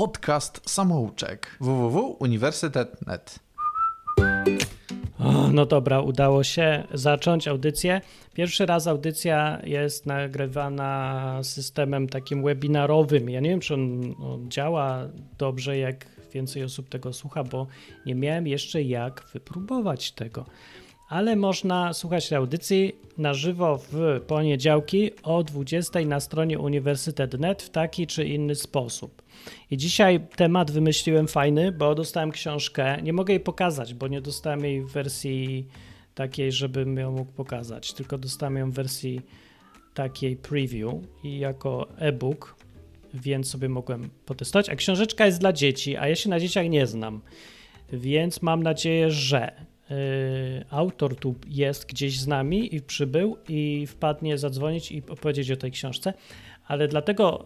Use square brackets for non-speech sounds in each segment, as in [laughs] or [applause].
podcast samouczek www.uniwersytet.net. No dobra, udało się zacząć audycję. Pierwszy raz audycja jest nagrywana systemem takim webinarowym. Ja nie wiem, czy on, on działa dobrze, jak więcej osób tego słucha, bo nie miałem jeszcze jak wypróbować tego ale można słuchać audycji na żywo w poniedziałki o 20 na stronie uniwersytet.net w taki czy inny sposób. I dzisiaj temat wymyśliłem fajny, bo dostałem książkę. Nie mogę jej pokazać, bo nie dostałem jej w wersji takiej, żebym ją mógł pokazać, tylko dostałem ją w wersji takiej preview i jako e-book, więc sobie mogłem potestować. A książeczka jest dla dzieci, a ja się na dzieciach nie znam, więc mam nadzieję, że autor tu jest gdzieś z nami i przybył i wpadnie zadzwonić i opowiedzieć o tej książce. Ale dlatego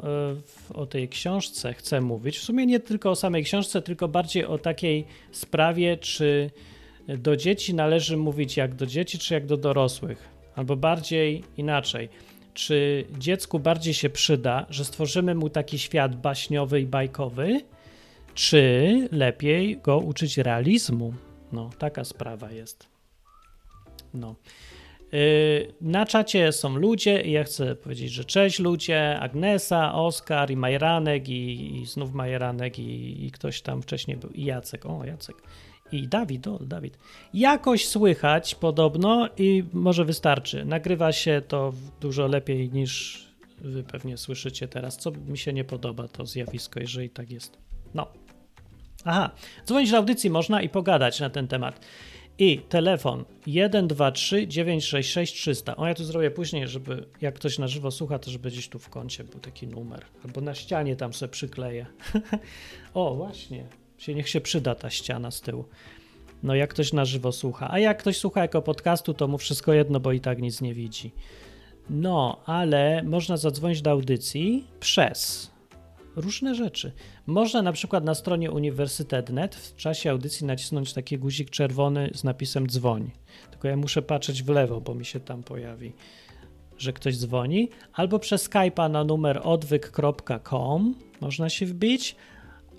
y, o tej książce chcę mówić. W sumie nie tylko o samej książce, tylko bardziej o takiej sprawie, czy do dzieci należy mówić jak do dzieci, czy jak do dorosłych. Albo bardziej inaczej. Czy dziecku bardziej się przyda, że stworzymy mu taki świat baśniowy i bajkowy, czy lepiej go uczyć realizmu? No, taka sprawa jest. No. Y, na czacie są ludzie i ja chcę powiedzieć, że cześć ludzie, Agnesa, Oskar i Majeranek i, i znów Majeranek i, i, ktoś tam wcześniej był i Jacek, o Jacek i Dawid, o Dawid. Jakoś słychać podobno i może wystarczy. Nagrywa się to dużo lepiej niż wy pewnie słyszycie teraz, co mi się nie podoba to zjawisko, jeżeli tak jest. No. Aha, dzwonić do audycji można i pogadać na ten temat. I telefon 123 966 300. O, ja to zrobię później, żeby jak ktoś na żywo słucha, to żeby gdzieś tu w kącie był taki numer. Albo na ścianie tam sobie przykleję. [laughs] o, właśnie. Niech się przyda ta ściana z tyłu. No, jak ktoś na żywo słucha. A jak ktoś słucha jako podcastu, to mu wszystko jedno, bo i tak nic nie widzi. No, ale można zadzwonić do audycji przez różne rzeczy. Można na przykład na stronie uniwersytet.net w czasie audycji nacisnąć taki guzik czerwony z napisem dzwoń. Tylko ja muszę patrzeć w lewo, bo mi się tam pojawi, że ktoś dzwoni. Albo przez Skype'a na numer odwyk.com można się wbić,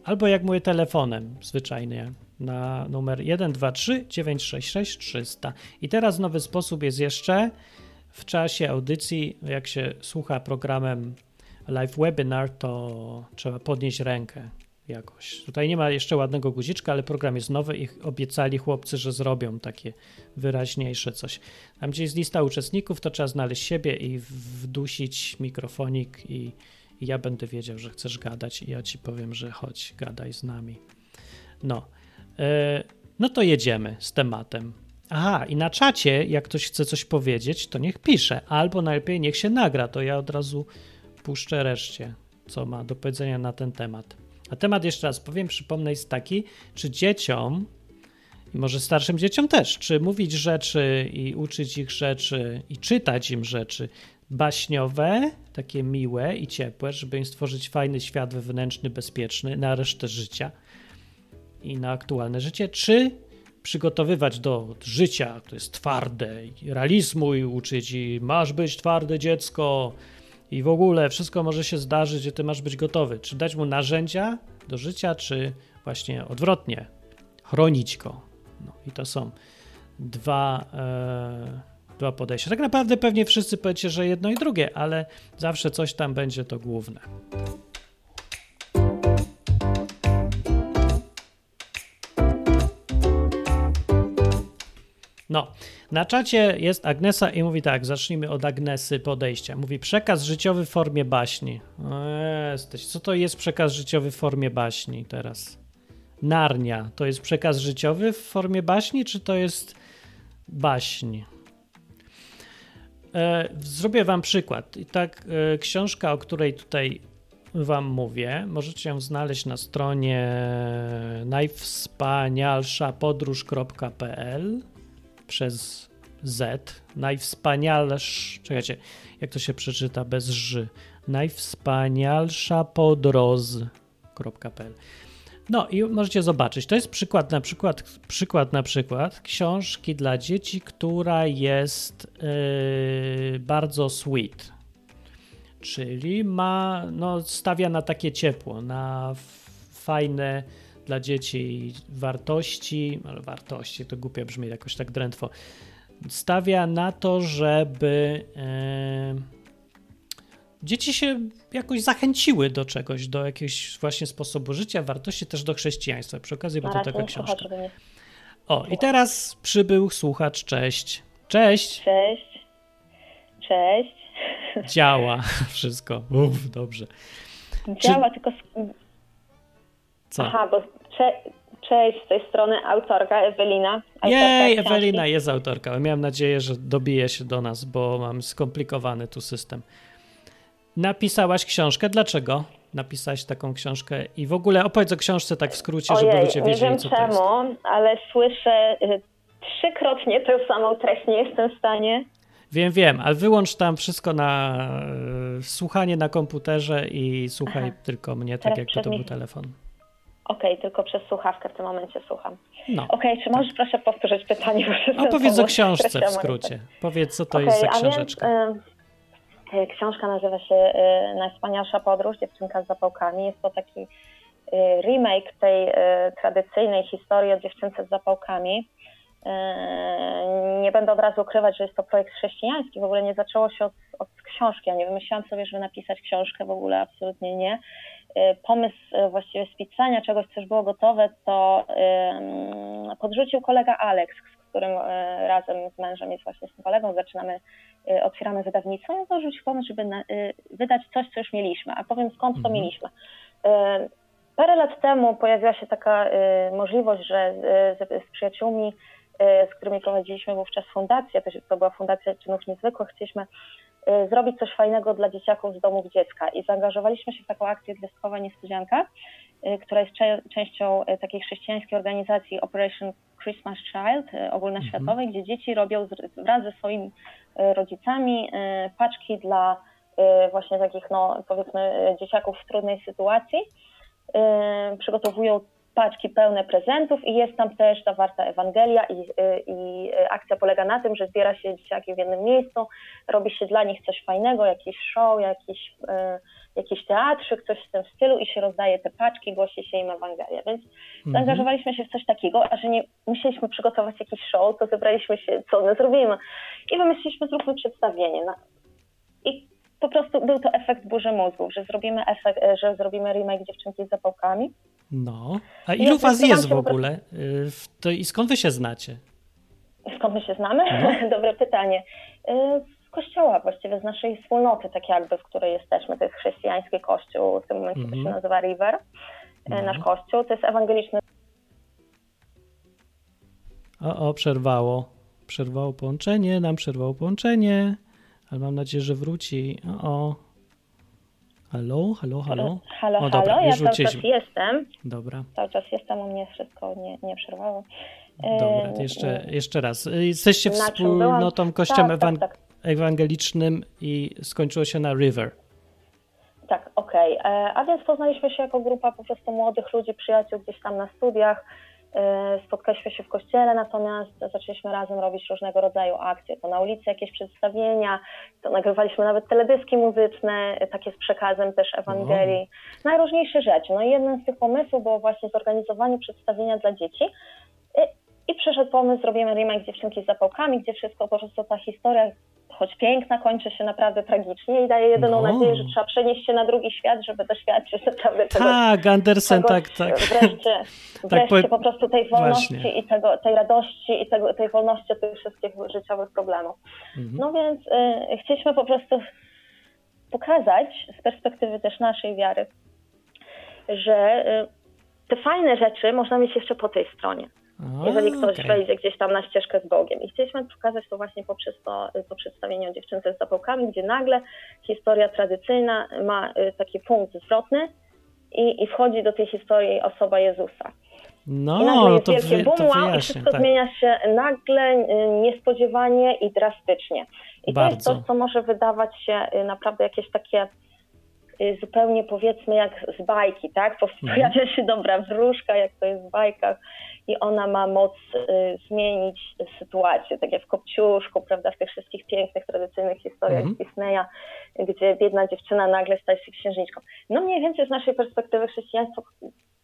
albo jak mówię telefonem zwyczajnie na numer 123 966 300. I teraz nowy sposób jest jeszcze w czasie audycji, jak się słucha programem live webinar, to trzeba podnieść rękę jakoś. Tutaj nie ma jeszcze ładnego guziczka, ale program jest nowy i obiecali chłopcy, że zrobią takie wyraźniejsze coś. Tam gdzie jest lista uczestników, to trzeba znaleźć siebie i wdusić mikrofonik i, i ja będę wiedział, że chcesz gadać i ja ci powiem, że chodź, gadaj z nami. No, e, no to jedziemy z tematem. Aha, i na czacie, jak ktoś chce coś powiedzieć, to niech pisze, albo najlepiej niech się nagra, to ja od razu puszczę reszcie, co ma do powiedzenia na ten temat. A temat jeszcze raz powiem, przypomnę, jest taki, czy dzieciom, i może starszym dzieciom też, czy mówić rzeczy i uczyć ich rzeczy i czytać im rzeczy baśniowe, takie miłe i ciepłe, żeby im stworzyć fajny świat wewnętrzny, bezpieczny na resztę życia i na aktualne życie, czy przygotowywać do życia, które jest twarde, realizmu i uczyć i masz być twarde dziecko, i w ogóle wszystko może się zdarzyć, że ty masz być gotowy. Czy dać mu narzędzia do życia, czy właśnie odwrotnie, chronić go. No i to są dwa, e, dwa podejścia. Tak naprawdę pewnie wszyscy powiecie, że jedno i drugie, ale zawsze coś tam będzie to główne. No, na czacie jest Agnesa i mówi tak, zacznijmy od Agnesy podejścia. Mówi przekaz życiowy w formie baśni. Jesteś. Co to jest przekaz życiowy w formie baśni teraz? Narnia to jest przekaz życiowy w formie baśni, czy to jest baśń? E, zrobię wam przykład. I tak e, książka, o której tutaj wam mówię, możecie ją znaleźć na stronie najwspanialszapodróż.pl przez Z, najwspanialszy, czekajcie, jak to się przeczyta bez ży, najwspanialsza podroz.pl. No i możecie zobaczyć, to jest przykład na przykład, przykład na przykład książki dla dzieci, która jest yy, bardzo sweet, czyli ma, no, stawia na takie ciepło, na fajne dla dzieci wartości, ale wartości to głupio brzmi jakoś tak drętwo. Stawia na to, żeby e, dzieci się jakoś zachęciły do czegoś, do jakiegoś właśnie sposobu życia, wartości też do chrześcijaństwa. Przy okazji, bo to taka książka. O, i teraz przybył słuchacz, cześć. Cześć. Cześć. Cześć. [laughs] Działa wszystko. Uff, dobrze. Działa, Czy... tylko. Co? Aha, bo. Cześć, z tej strony autorka Ewelina. Jej, Ewelina jest autorka. Miałem nadzieję, że dobije się do nas, bo mam skomplikowany tu system. Napisałaś książkę. Dlaczego napisałaś taką książkę? I w ogóle opowiedz o książce tak w skrócie, Ojej, żeby ludzie wiedzieli, nie wiem co czemu, to jest. ale słyszę y, trzykrotnie tę samą treść. Nie jestem w stanie Wiem, wiem, ale wyłącz tam wszystko na y, słuchanie na komputerze i słuchaj Aha. tylko mnie, tak jak to był telefon. Okej, okay, tylko przez słuchawkę w tym momencie słucham. No, Okej, okay, czy możesz tak. proszę powtórzyć pytanie? Opowiedz o książce w skrócie. Powiedz, co to okay, jest za książeczka. Więc, y, książka nazywa się y, Najwspanialsza podróż, dziewczynka z zapałkami. Jest to taki y, remake tej tradycyjnej historii o dziewczynce z zapałkami nie będę od razu ukrywać, że jest to projekt chrześcijański. W ogóle nie zaczęło się od, od książki. Ja nie wymyślałam sobie, żeby napisać książkę, w ogóle absolutnie nie. Yy, pomysł yy, właściwie spisania czegoś, co już było gotowe, to podrzucił kolega Alex, z którym razem z mężem jest właśnie z tym kolegą, zaczynamy, otwieramy wydawnictwo i on podrzucił pomysł, żeby wydać coś, co już mieliśmy. A powiem skąd to mhm. mieliśmy. Parę lat temu pojawiła się taka możliwość, że z, przyjaciółmi z którymi prowadziliśmy wówczas fundację, to, to była Fundacja Czynów Niezwykłych, chcieliśmy e, zrobić coś fajnego dla dzieciaków z domów dziecka i zaangażowaliśmy się w taką akcję Gwiazdkowa Niespodzianka, e, która jest częścią takiej chrześcijańskiej organizacji Operation Christmas Child ogólnoświatowej, mhm. gdzie dzieci robią wraz ze swoimi rodzicami paczki dla właśnie takich, no powiedzmy, dzieciaków w trudnej sytuacji. Przygotowują paczki pełne prezentów i jest tam też zawarta Ewangelia i, y, i akcja polega na tym, że zbiera się dzieciaki w jednym miejscu, robi się dla nich coś fajnego, jakiś show, jakiś, y, jakiś teatrzyk, coś w tym stylu i się rozdaje te paczki, głosi się im Ewangelię. Więc mhm. zaangażowaliśmy się w coś takiego, a że nie musieliśmy przygotować jakiś show, to zebraliśmy się, co my zrobimy. I wymyśliliśmy, zróbmy przedstawienie. No. I po prostu był to efekt burzy mózgów, że zrobimy, efekt, że zrobimy remake Dziewczynki z zapałkami no. A ilu was jest w ogóle? Y, to I skąd wy się znacie? Skąd my się znamy? No. [laughs] Dobre pytanie. Y, z kościoła właściwie, z naszej wspólnoty, tak jakby, w której jesteśmy. To jest chrześcijański kościół, w tym momencie mm -hmm. to się mhm. nazywa River. No. Nasz kościół to jest ewangeliczny. O, o, przerwało. Przerwało połączenie, nam przerwało połączenie, ale mam nadzieję, że wróci. O, o. Halo, halo, halo. Halo, o, dobra, halo, ja cały czas jestem. Dobra. Cały czas jestem, u mnie wszystko nie, nie przerwało. Dobra, jeszcze, jeszcze raz. Jesteście wspólnotą kościołem tak, ewang tak, tak. ewangelicznym i skończyło się na River. Tak, okej. Okay. E, a więc poznaliśmy się jako grupa po prostu młodych ludzi, przyjaciół gdzieś tam na studiach. E, spotkaliśmy się w kościele, natomiast zaczęliśmy razem robić różnego rodzaju akcje. To na ulicy jakieś przedstawienia, to nagrywaliśmy nawet teledyski muzyczne, takie z przekazem też Ewangelii, wow. najróżniejsze rzeczy. No i jednym z tych pomysłów było właśnie zorganizowanie przedstawienia dla dzieci. I przyszedł pomysł, zrobimy remake Dziewczynki z zapałkami, gdzie wszystko po prostu ta historia choć piękna, kończy się naprawdę tragicznie i daje jedyną no. nadzieję, że trzeba przenieść się na drugi świat, żeby doświadczyć [laughs] naprawdę tego. Tak, Andersen, tak, tak. Wreszcie, [laughs] tak wreszcie po... po prostu tej wolności Właśnie. i tego, tej radości i tego, tej wolności od tych wszystkich życiowych problemów. Mhm. No więc y, chcieliśmy po prostu pokazać z perspektywy też naszej wiary, że y, te fajne rzeczy można mieć jeszcze po tej stronie jeżeli ktoś okay. wejdzie gdzieś tam na ścieżkę z Bogiem. I chcieliśmy pokazać to właśnie poprzez to, to przedstawienie o dziewczynce z zapałkami, gdzie nagle historia tradycyjna ma y, taki punkt zwrotny i, i wchodzi do tej historii osoba Jezusa. No, I nagle jest to wielkie boom, wow, i wszystko tak. zmienia się nagle, y, niespodziewanie i drastycznie. I Bardzo. to jest to, co może wydawać się y, naprawdę jakieś takie zupełnie powiedzmy jak z bajki, tak? Mhm. Pojawia się dobra wróżka, jak to jest w bajkach i ona ma moc y, zmienić sytuację, tak jak w Kopciuszku, prawda, w tych wszystkich pięknych, tradycyjnych historiach mm -hmm. Disneya, gdzie biedna dziewczyna nagle staje się księżniczką. No mniej więcej z naszej perspektywy chrześcijaństwo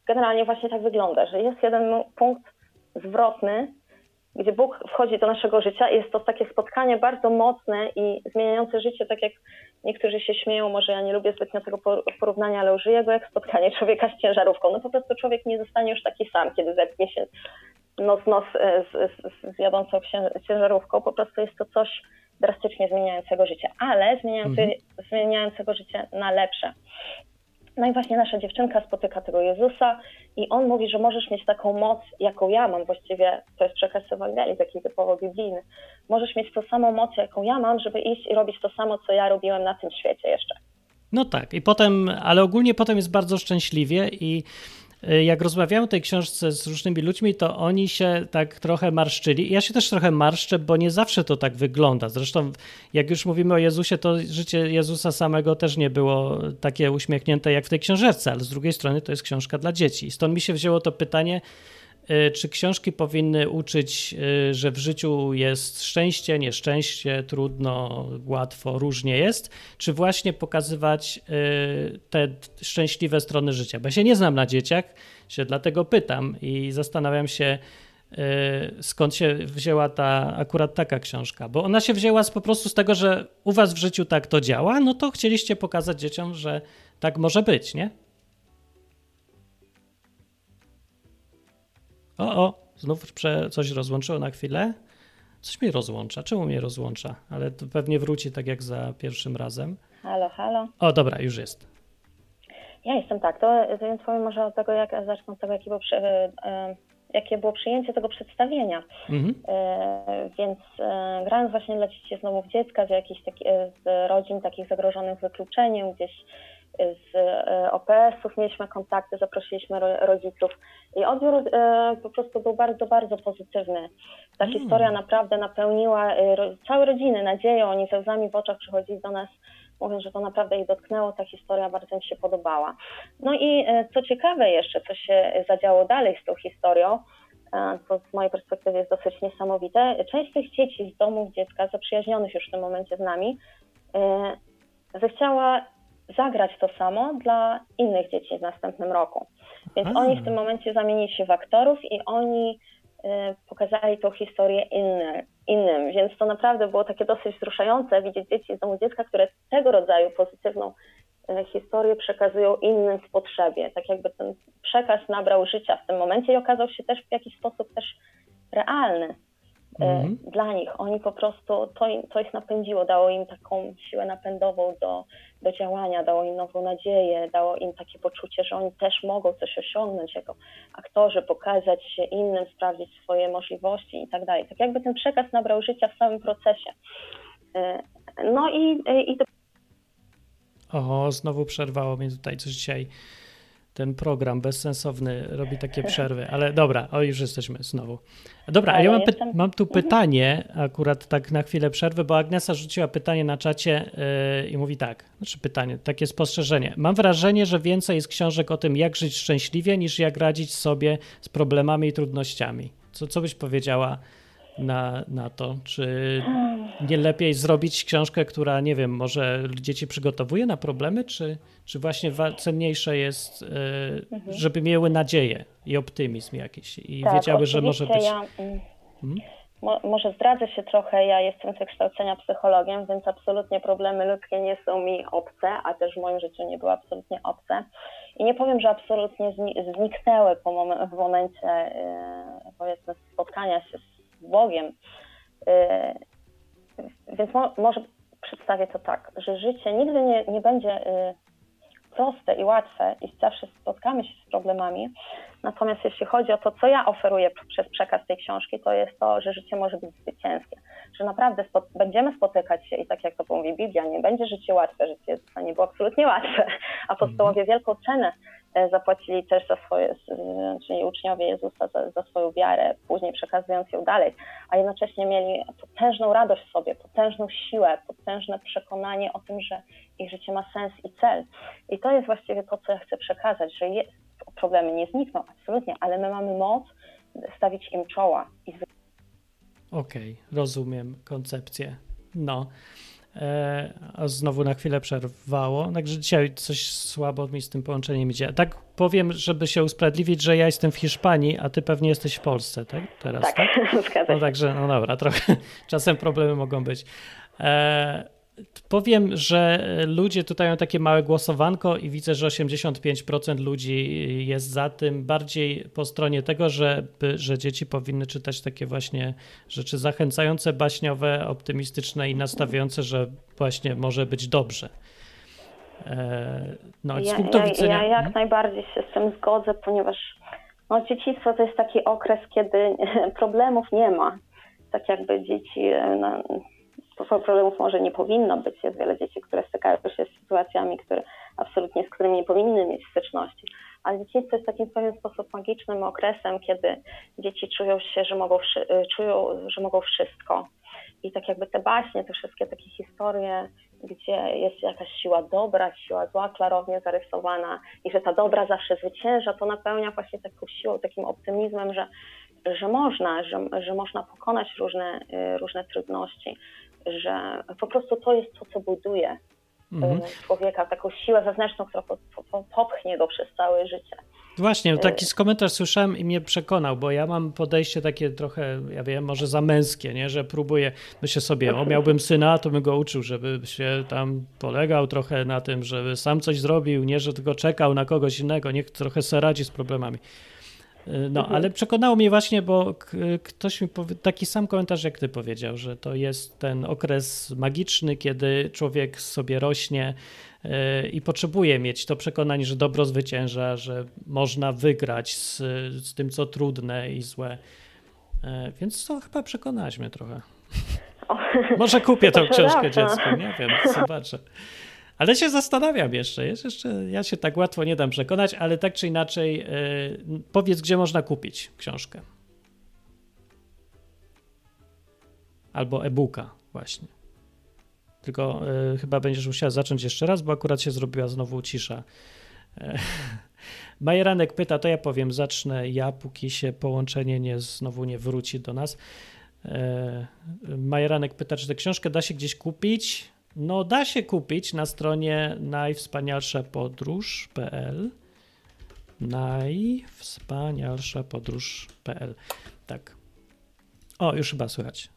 generalnie właśnie tak wygląda, że jest jeden punkt zwrotny, gdzie Bóg wchodzi do naszego życia jest to takie spotkanie bardzo mocne i zmieniające życie, tak jak niektórzy się śmieją, może ja nie lubię zbytnio tego porównania, ale użyję go jak spotkanie [laughs] człowieka z ciężarówką. No po prostu człowiek nie zostanie już taki sam, kiedy zetknie się nos nos e, z, z, z jadącą ciężarówką. Po prostu jest to coś drastycznie zmieniającego życie, ale mhm. zmieniającego życie na lepsze. No i właśnie nasza dziewczynka spotyka tego Jezusa i on mówi, że możesz mieć taką moc, jaką ja mam, właściwie to jest przekaz Ewangelii, taki typowo biblijny. Możesz mieć tą samą moc, jaką ja mam, żeby iść i robić to samo, co ja robiłem na tym świecie jeszcze. No tak, i potem, ale ogólnie potem jest bardzo szczęśliwie i jak rozmawiałem o tej książce z różnymi ludźmi, to oni się tak trochę marszczyli. Ja się też trochę marszczę, bo nie zawsze to tak wygląda. Zresztą, jak już mówimy o Jezusie, to życie Jezusa samego też nie było takie uśmiechnięte jak w tej książce, ale z drugiej strony to jest książka dla dzieci. Stąd mi się wzięło to pytanie, Y, czy książki powinny uczyć, y, że w życiu jest szczęście, nieszczęście, trudno, łatwo, różnie jest, czy właśnie pokazywać y, te szczęśliwe strony życia? Bo ja się nie znam na dzieciach, się dlatego pytam i zastanawiam się, skąd się wzięła ta akurat taka książka, bo ona się wzięła z, po prostu z tego, że u was w życiu tak to działa, no to chcieliście pokazać dzieciom, że tak może być, nie? O, o, znów coś rozłączyło na chwilę. Coś mnie rozłącza. Czemu mnie rozłącza? Ale to pewnie wróci tak jak za pierwszym razem. Halo, halo. O, dobra, już jest. Ja jestem tak. To, to więc powiem może od tego, jak zacznę od tego, jakie było, przy, e, e, jakie było przyjęcie tego przedstawienia. Mhm. E, więc e, grając właśnie dla dzieci znowu dziecka z jakichś taki, z rodzin takich zagrożonych wykluczeniem, gdzieś z e, OPS-ów mieliśmy kontakty, zaprosiliśmy rodziców i odbiór e, po prostu był bardzo, bardzo pozytywny. Ta mm. historia naprawdę napełniła e, całe rodziny nadzieją, oni ze łzami w oczach przychodzili do nas mówiąc, że to naprawdę ich dotknęło, ta historia bardzo mi się podobała. No i co ciekawe jeszcze, co się zadziało dalej z tą historią, co z mojej perspektywy jest dosyć niesamowite, część tych dzieci z domów dziecka, zaprzyjaźnionych już w tym momencie z nami, zechciała zagrać to samo dla innych dzieci w następnym roku. Więc A. oni w tym momencie zamienili się w aktorów i oni y, pokazali tą historię inny, innym. Więc to naprawdę było takie dosyć wzruszające widzieć dzieci z domu dziecka, które tego rodzaju pozytywną y, historię przekazują innym w potrzebie. Tak jakby ten przekaz nabrał życia w tym momencie i okazał się też w jakiś sposób też realny. Mm. dla nich. Oni po prostu, to, to ich napędziło, dało im taką siłę napędową do, do działania, dało im nową nadzieję, dało im takie poczucie, że oni też mogą coś osiągnąć jako aktorzy, pokazać się innym, sprawdzić swoje możliwości i tak dalej. Tak jakby ten przekaz nabrał życia w samym procesie. E, no i, i to... Oho, znowu przerwało mnie tutaj coś dzisiaj ten program bezsensowny robi takie przerwy, ale dobra, o już jesteśmy znowu. Dobra, a ja mam, jestem... mam tu mhm. pytanie, akurat tak na chwilę przerwy, bo Agnesa rzuciła pytanie na czacie yy, i mówi tak, znaczy pytanie, takie spostrzeżenie. Mam wrażenie, że więcej jest książek o tym, jak żyć szczęśliwie, niż jak radzić sobie z problemami i trudnościami. Co, co byś powiedziała na, na to? Czy nie lepiej zrobić książkę, która, nie wiem, może dzieci przygotowuje na problemy, czy, czy właśnie cenniejsze jest, e, mhm. żeby miały nadzieję i optymizm jakiś i tak, wiedziały, że może być. Ja, mm, hmm? mo, może zdradzę się trochę, ja jestem z wykształcenia psychologiem, więc absolutnie problemy ludzkie nie są mi obce, a też w moim życiu nie były absolutnie obce. I nie powiem, że absolutnie zniknęły po mom w momencie, yy, powiedzmy, spotkania się z Bogiem. Yy, więc mo może przedstawię to tak, że życie nigdy nie, nie będzie yy, proste i łatwe i zawsze spotkamy się z problemami. Natomiast jeśli chodzi o to, co ja oferuję przez przekaz tej książki, to jest to, że życie może być zwycięskie. Że naprawdę spo będziemy spotykać się i tak jak to mówi Biblia, nie będzie życie łatwe, życie nie było absolutnie łatwe. Apostołowie wielką cenę zapłacili też za swoje, czyli uczniowie Jezusa za, za swoją wiarę, później przekazując ją dalej, a jednocześnie mieli potężną radość w sobie, potężną siłę, potężne przekonanie o tym, że ich życie ma sens i cel. I to jest właściwie to, co ja chcę przekazać, że problemy nie znikną, absolutnie, ale my mamy moc stawić im czoła. Okej, okay, rozumiem koncepcję. No. E, a znowu na chwilę przerwało. Także dzisiaj coś słabo mi z tym połączeniem idzie. Tak powiem, żeby się usprawiedliwić, że ja jestem w Hiszpanii, a ty pewnie jesteś w Polsce, tak? Teraz, tak, tak? [laughs] No także, no dobra, trochę [laughs] czasem problemy mogą być. E, powiem, że ludzie tutaj mają takie małe głosowanko i widzę, że 85% ludzi jest za tym, bardziej po stronie tego, że, że dzieci powinny czytać takie właśnie rzeczy zachęcające, baśniowe, optymistyczne i nastawiające, że właśnie może być dobrze. E, no, z ja, punktu ja, widzenia... ja jak hmm? najbardziej się z tym zgodzę, ponieważ no, dzieciństwo to jest taki okres, kiedy [laughs] problemów nie ma. Tak jakby dzieci problemów może nie powinno być. Jest wiele dzieci, które stykają się z sytuacjami, które absolutnie z którymi nie powinny mieć styczności. Ale dzieciństwo jest takim w pewien sposób magicznym okresem, kiedy dzieci czują się, że mogą, y, czują, że mogą wszystko. I tak jakby te baśnie, te wszystkie takie historie, gdzie jest jakaś siła dobra, siła zła klarownie zarysowana i że ta dobra zawsze zwycięża, to napełnia właśnie taką siłą, takim optymizmem, że, że można, że, że można pokonać różne, y, różne trudności że po prostu to jest to, co buduje mhm. człowieka, taką siłę wewnętrzną, która popchnie go przez całe życie. Właśnie, taki komentarz słyszałem i mnie przekonał, bo ja mam podejście takie trochę, ja wiem, może za męskie, nie? że próbuję, myślę sobie, o miałbym syna, to bym go uczył, żeby się tam polegał trochę na tym, żeby sam coś zrobił, nie, że tylko czekał na kogoś innego, niech trochę sobie radzi z problemami. No, mhm. ale przekonało mnie właśnie, bo ktoś mi powie, taki sam komentarz jak ty powiedział, że to jest ten okres magiczny, kiedy człowiek sobie rośnie e, i potrzebuje mieć to przekonanie, że dobro zwycięża, że można wygrać z, z tym, co trudne i złe. E, więc to chyba przekonałeś mnie trochę. O, Może kupię tą książkę dziecku, nie wiem, zobaczę. Ale się zastanawiam jeszcze, jest jeszcze, ja się tak łatwo nie dam przekonać, ale tak czy inaczej, yy, powiedz, gdzie można kupić książkę. Albo e-booka właśnie. Tylko yy, chyba będziesz musiała zacząć jeszcze raz, bo akurat się zrobiła znowu cisza. E, [laughs] Majeranek pyta, to ja powiem, zacznę ja, póki się połączenie nie, znowu nie wróci do nas. Majeranek pyta, czy tę książkę da się gdzieś kupić? No, da się kupić na stronie najwspanialszapodróż.pl. Najwspanialszapodróż.pl. Tak. O, już chyba słychać.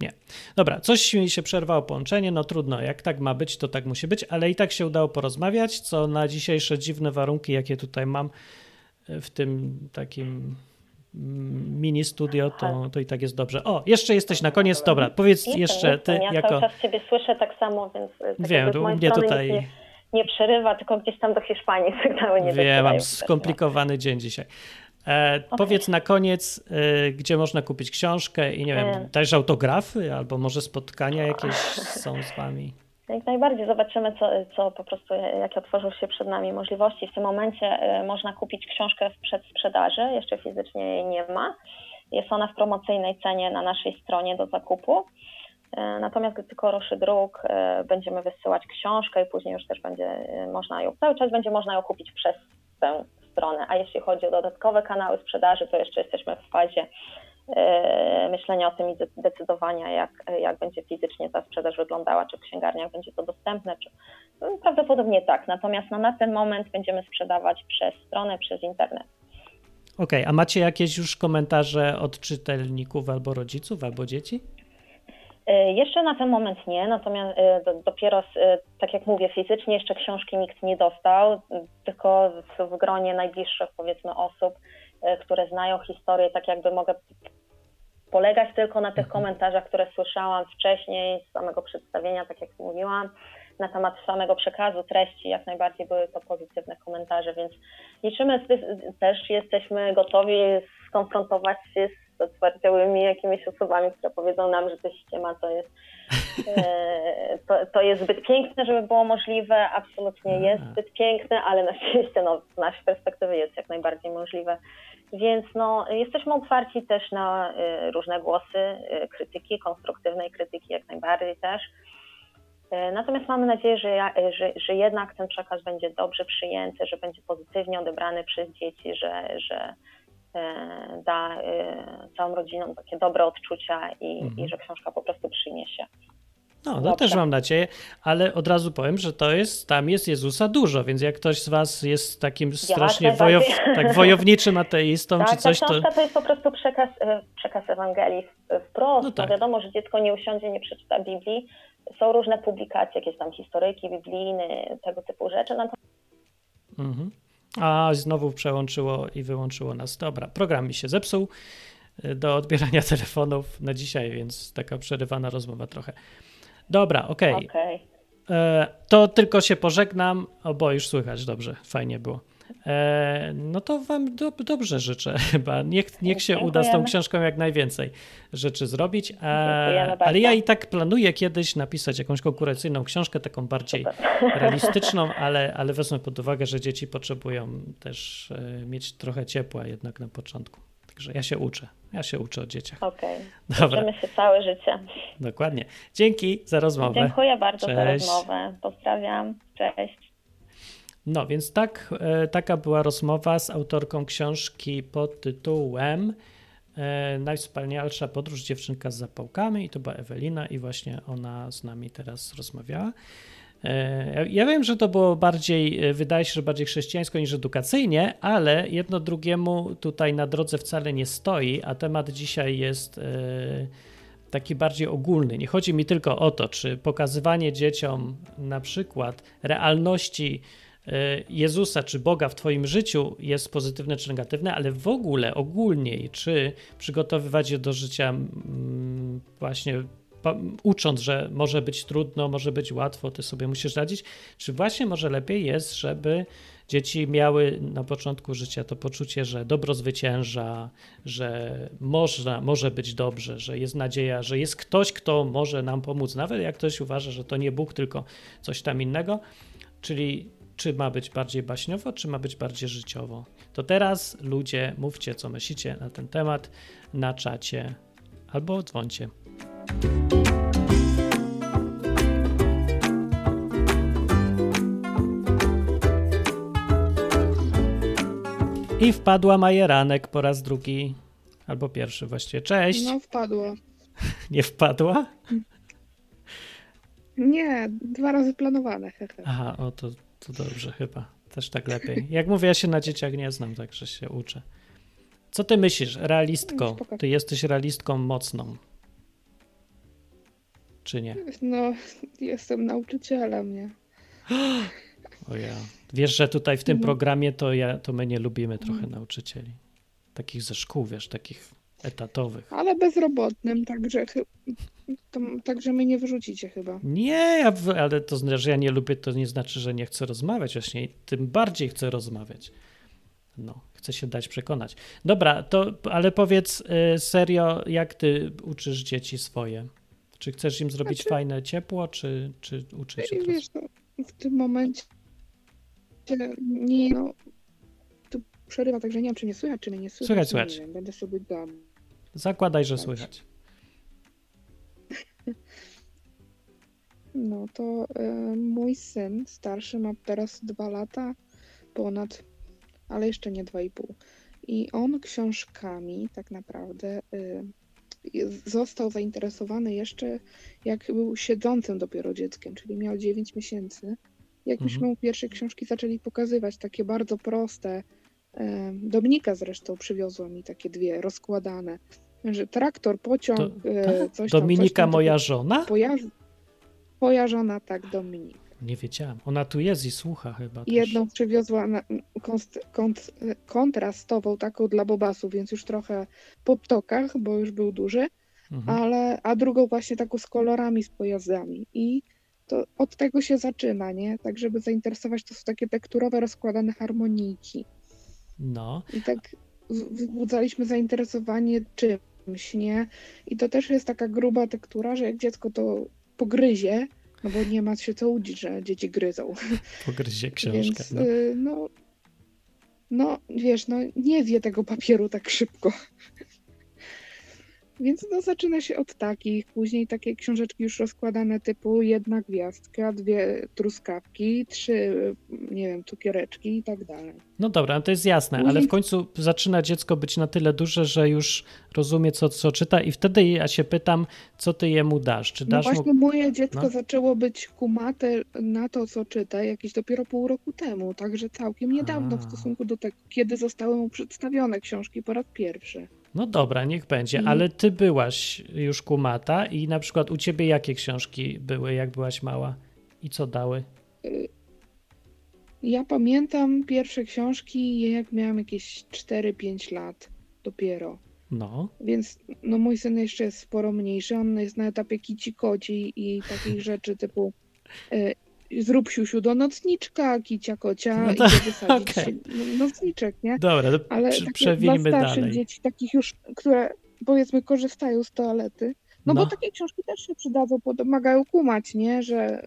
Nie. Dobra, coś mi się przerwało połączenie, no trudno, jak tak ma być, to tak musi być, ale i tak się udało porozmawiać, co na dzisiejsze dziwne warunki, jakie tutaj mam w tym takim mini studio, to, to i tak jest dobrze. O, jeszcze jesteś na koniec, dobra, powiedz jestem, jeszcze ty ja jako... Ja cały czas ciebie słyszę tak samo, więc tak Wiem, u mnie tutaj... Nie, nie, przerywa, tylko gdzieś tam do Hiszpanii [laughs] sygnały nie Wiem, mam skomplikowany dzień dzisiaj. E, okay. Powiedz na koniec, e, gdzie można kupić książkę i nie wiem, e. też autografy albo może spotkania jakieś są z wami? Jak najbardziej zobaczymy, co, co po prostu, jakie otworzą się przed nami możliwości. W tym momencie y, można kupić książkę w przedsprzedaży, jeszcze fizycznie jej nie ma. Jest ona w promocyjnej cenie na naszej stronie do zakupu. Y, natomiast gdy tylko ruszy druk, y, będziemy wysyłać książkę i później już też będzie można ją, cały czas będzie można ją kupić przez tę stronę. A jeśli chodzi o dodatkowe kanały sprzedaży, to jeszcze jesteśmy w fazie E, myślenia o tym i decydowania, jak, jak będzie fizycznie ta sprzedaż wyglądała, czy w księgarniach będzie to dostępne, czy no, prawdopodobnie tak. Natomiast no, na ten moment będziemy sprzedawać przez stronę, przez internet. Okej, okay, a macie jakieś już komentarze od czytelników albo rodziców, albo dzieci? E, jeszcze na ten moment nie, natomiast e, dopiero, tak jak mówię, fizycznie jeszcze książki nikt nie dostał, tylko w gronie najbliższych powiedzmy osób, które znają historię, tak jakby mogę polegać tylko na tych mhm. komentarzach, które słyszałam wcześniej z samego przedstawienia, tak jak mówiłam, na temat samego przekazu, treści, jak najbardziej były to pozytywne komentarze, więc liczymy, też jesteśmy gotowi skonfrontować się z otwartymi jakimiś osobami, które powiedzą nam, że to ściema to jest, [laughs] e, to, to jest zbyt piękne, żeby było możliwe, absolutnie jest zbyt piękne, ale na szczęście no, z naszej perspektywy jest jak najbardziej możliwe. Więc no, jesteśmy otwarci też na y, różne głosy y, krytyki, konstruktywnej krytyki jak najbardziej też. Natomiast mamy nadzieję, że, że, że jednak ten przekaz będzie dobrze przyjęty, że będzie pozytywnie odebrany przez dzieci, że, że da całą rodziną takie dobre odczucia i, mhm. i że książka po prostu przyniesie. No, no też mam nadzieję, ale od razu powiem, że to jest, tam jest Jezusa dużo, więc jak ktoś z was jest takim strasznie wojow, tak, wojowniczym ateistą [laughs] tak, czy coś, ta to... to jest po prostu przekaz, e, przekaz Ewangelii wprost. No, tak. no wiadomo, że dziecko nie usiądzie, nie przeczyta Biblii. Są różne publikacje, jakieś tam historyki biblijne, tego typu rzeczy. Mhm. A znowu przełączyło i wyłączyło nas. Dobra, program mi się zepsuł e, do odbierania [laughs] telefonów na dzisiaj, więc taka przerywana rozmowa trochę. Dobra, okej. Okay. okay. E, to tylko się pożegnam, bo już słychać dobrze, fajnie było. E, no to wam do, dobrze życzę [laughs] chyba. Niech, niech się uda z tą książką jak najwięcej rzeczy zrobić. E, ale ja i tak planuję kiedyś napisać jakąś konkurencyjną książkę, taką bardziej Super. [laughs] realistyczną, ale, ale wezmę pod uwagę, że dzieci potrzebują też mieć trochę ciepła jednak na początku. Także ja się uczę. Ja się uczę o dzieciach. Okej. Okay. Uczymy się całe życie. Dokładnie. Dzięki za rozmowę. Dziękuję bardzo Cześć. za rozmowę. Pozdrawiam. Cześć. No więc tak, e, taka była rozmowa z autorką książki pod tytułem e, Najwspanialsza podróż dziewczynka z zapałkami i to była Ewelina i właśnie ona z nami teraz rozmawiała. E, ja wiem, że to było bardziej, wydaje się, że bardziej chrześcijańsko niż edukacyjnie, ale jedno drugiemu tutaj na drodze wcale nie stoi, a temat dzisiaj jest taki bardziej ogólny. Nie chodzi mi tylko o to, czy pokazywanie dzieciom na przykład realności Jezusa czy Boga w Twoim życiu jest pozytywne czy negatywne, ale w ogóle ogólniej, czy przygotowywać je do życia mm, właśnie ucząc, że może być trudno, może być łatwo, ty sobie musisz radzić, czy właśnie może lepiej jest, żeby dzieci miały na początku życia to poczucie, że dobro zwycięża, że można, może być dobrze, że jest nadzieja, że jest ktoś, kto może nam pomóc, nawet jak ktoś uważa, że to nie Bóg, tylko coś tam innego, czyli czy ma być bardziej baśniowo, czy ma być bardziej życiowo. To teraz ludzie, mówcie, co myślicie na ten temat na czacie albo dzwońcie. I wpadła Majeranek po raz drugi, albo pierwszy właściwie. Cześć. No, wpadła. [laughs] Nie wpadła? Nie, dwa razy planowane. Aha, o to, to dobrze chyba. Też tak lepiej. Jak mówię, ja się na dzieciach nie znam, także się uczę. Co ty myślisz, realistko? Ty jesteś realistką mocną czy nie? No, jestem nauczycielem, nie? O ja. Wiesz, że tutaj w tym no. programie to, ja, to my nie lubimy trochę no. nauczycieli. Takich ze szkół, wiesz, takich etatowych. Ale bezrobotnym, także, to, także mnie nie wyrzucicie chyba. Nie, ale to znaczy, że ja nie lubię, to nie znaczy, że nie chcę rozmawiać. Właśnie tym bardziej chcę rozmawiać. No, chcę się dać przekonać. Dobra, to ale powiedz y, serio, jak ty uczysz dzieci swoje? Czy chcesz im zrobić znaczy, fajne ciepło, czy, czy uczyć się Wiesz, no, w tym momencie nie, no, tu przerywa, także nie wiem, czy nie słychać, czy nie słychać. Słychać, słychać. Wiem, będę sobie dam. Zakładaj, że słychać. No to y, mój syn starszy ma teraz dwa lata ponad, ale jeszcze nie dwa i pół. I on książkami tak naprawdę y, został zainteresowany jeszcze jak był siedzącym dopiero dzieckiem, czyli miał 9 miesięcy. Jak myśmy mhm. mu pierwsze książki zaczęli pokazywać, takie bardzo proste, Dominika zresztą przywiozła mi takie dwie rozkładane, że traktor, pociąg, to, e, coś tam, Dominika coś tam, moja żona? Pojazd, moja żona, tak, Dominika. Nie wiedziałam. Ona tu jest i słucha chyba. Też. Jedną przywiozła na, kont, kont, kontrastową, taką dla bobasów, więc już trochę po ptokach, bo już był duży, mhm. ale, a drugą właśnie taką z kolorami, z pojazdami. I to od tego się zaczyna, nie? Tak, żeby zainteresować, to są takie tekturowe, rozkładane harmonijki. No. I tak wzbudzaliśmy zainteresowanie czymś, nie? I to też jest taka gruba tektura, że jak dziecko to pogryzie, no bo nie ma się co łudzić, że dzieci gryzą. [laughs] Pogryzie książkę. Więc, no. Y, no. no, wiesz, no nie wie tego papieru tak szybko. Więc no, zaczyna się od takich, później takie książeczki już rozkładane typu jedna gwiazdka, dwie truskawki, trzy, nie wiem, cukiereczki i tak dalej. No dobra, no to jest jasne, ale w końcu zaczyna dziecko być na tyle duże, że już rozumie, co, co czyta i wtedy ja się pytam, co ty jemu dasz? Czy No dasz właśnie mu... moje dziecko No. zaczęło być kumate na to, co czyta jakieś dopiero pół roku temu, także całkiem niedawno w A. stosunku do tego, kiedy zostały mu przedstawione książki po raz pierwszy. No dobra, niech będzie, I- ale ty byłaś już kumata i na przykład u ciebie jakie książki były, jak byłaś mała i co dały? Ja pamiętam pierwsze książki, jak miałam jakieś 4-5 lat dopiero. No, Więc no mój syn jeszcze jest sporo mniejszy, on jest na etapie kici koci i takich rzeczy typu e, zrób siusiu do nocniczka, kicia kocia No i to- to wysadzić [laughs] no, nocniczek, nie? dobra, to Ale prze- takie przewinimy dla dalej. dzieci, takich już, które powiedzmy korzystają z toalety, no, No. bo takie książki też się przydadzą, pomagają kumać, nie? Że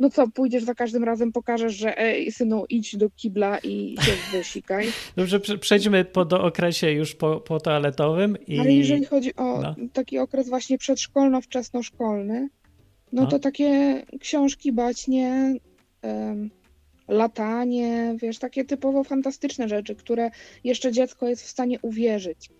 no co, pójdziesz za każdym razem, pokażesz, że ej, synu, idź do kibla i się [laughs] wysikaj. Dobrze, prze- przejdźmy po do okresie już po, po toaletowym i... Ale jeżeli chodzi o no. taki okres właśnie przedszkolno-wczesnoszkolny, no, No. to takie książki baśnie, em, latanie, wiesz, takie typowo fantastyczne rzeczy, które jeszcze dziecko jest w stanie uwierzyć.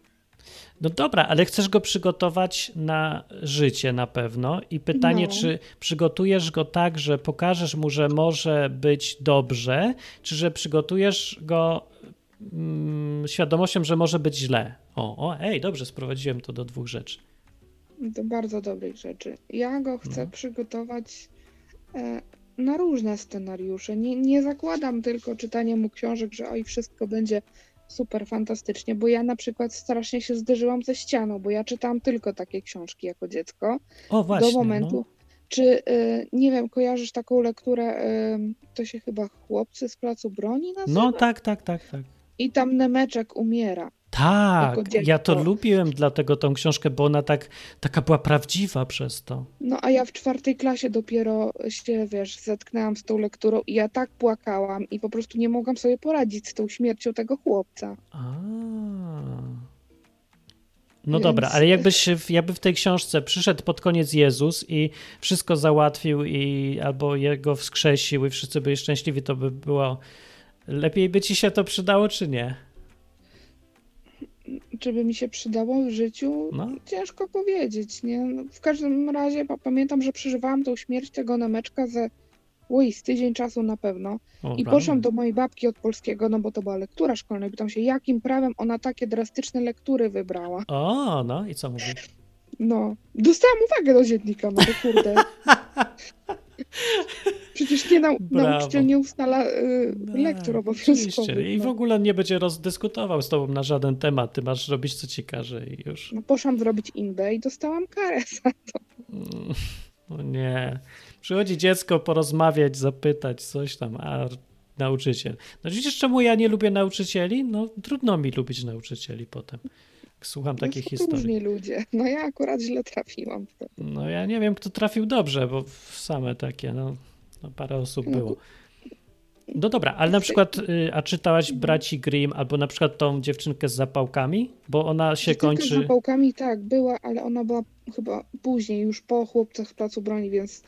No dobra, ale chcesz go przygotować na życie na pewno i pytanie, No. czy przygotujesz go tak, że pokażesz mu, że może być dobrze, czy że przygotujesz go mm, świadomością, że może być źle? O, o, ej, dobrze, sprowadziłem to do dwóch rzeczy. Do bardzo dobrych rzeczy. Ja go chcę No. przygotować e, na różne scenariusze. Nie, nie zakładam tylko czytania mu książek, że oj, wszystko będzie super fantastycznie, bo ja na przykład strasznie się zderzyłam ze ścianą, bo ja czytałam tylko takie książki jako dziecko. O, właśnie. do momentu. No. Czy, y, nie wiem, kojarzysz taką lekturę, y, to się chyba Chłopcy z Placu Broni nazywa? no tak, tak, tak, tak. I tam Nemeczek umiera. Tak, ja to lubiłem dlatego tą książkę, bo ona tak, taka była prawdziwa przez to. No a ja w czwartej klasie dopiero się, wiesz, zetknęłam z tą lekturą i ja tak płakałam i po prostu nie mogłam sobie poradzić z tą śmiercią tego chłopca. A. No Więc- dobra, ale jakbyś jakby w tej książce przyszedł pod koniec Jezus i wszystko załatwił i albo jego wskrzesił i wszyscy byli szczęśliwi, to by było lepiej by ci się to przydało, czy nie? Czy by mi się przydało w życiu? No. Ciężko powiedzieć, nie? No, W każdym razie pa- pamiętam, że przeżywałam tą śmierć tego Nemeczka ze oj, z tydzień czasu na pewno. O, I poszłam do mojej babki od polskiego, no bo to była lektura szkolna i pytam się, jakim prawem ona takie drastyczne lektury wybrała. O, no i co mówi? No, dostałam uwagę do dziennika, no to kurde. [laughs] Przecież nie nau- Brawo. nauczyciel nie ustala y, lektur obowiązkowych. Oczywiście. I w no. ogóle nie będzie rozdyskutował z tobą na żaden temat. Ty masz robić, co ci każe i już. No, poszłam zrobić inbę i dostałam karę za to. Mm, No nie. Przychodzi dziecko porozmawiać, zapytać coś tam, a nauczyciel. No widzisz, czemu ja nie lubię nauczycieli? No trudno mi lubić nauczycieli potem. Jak Słucham takich no, są historii. różni ludzie. No ja akurat źle trafiłam w. No ja nie wiem, kto trafił dobrze, bo same takie, no, no parę osób No, było. No dobra, ale na przykład, y, a czytałaś Braci Grimm albo na przykład tą dziewczynkę z zapałkami? Bo ona się Dziewczynka kończy... z zapałkami tak, była, ale ona była chyba później, już po chłopcach z placu broni, więc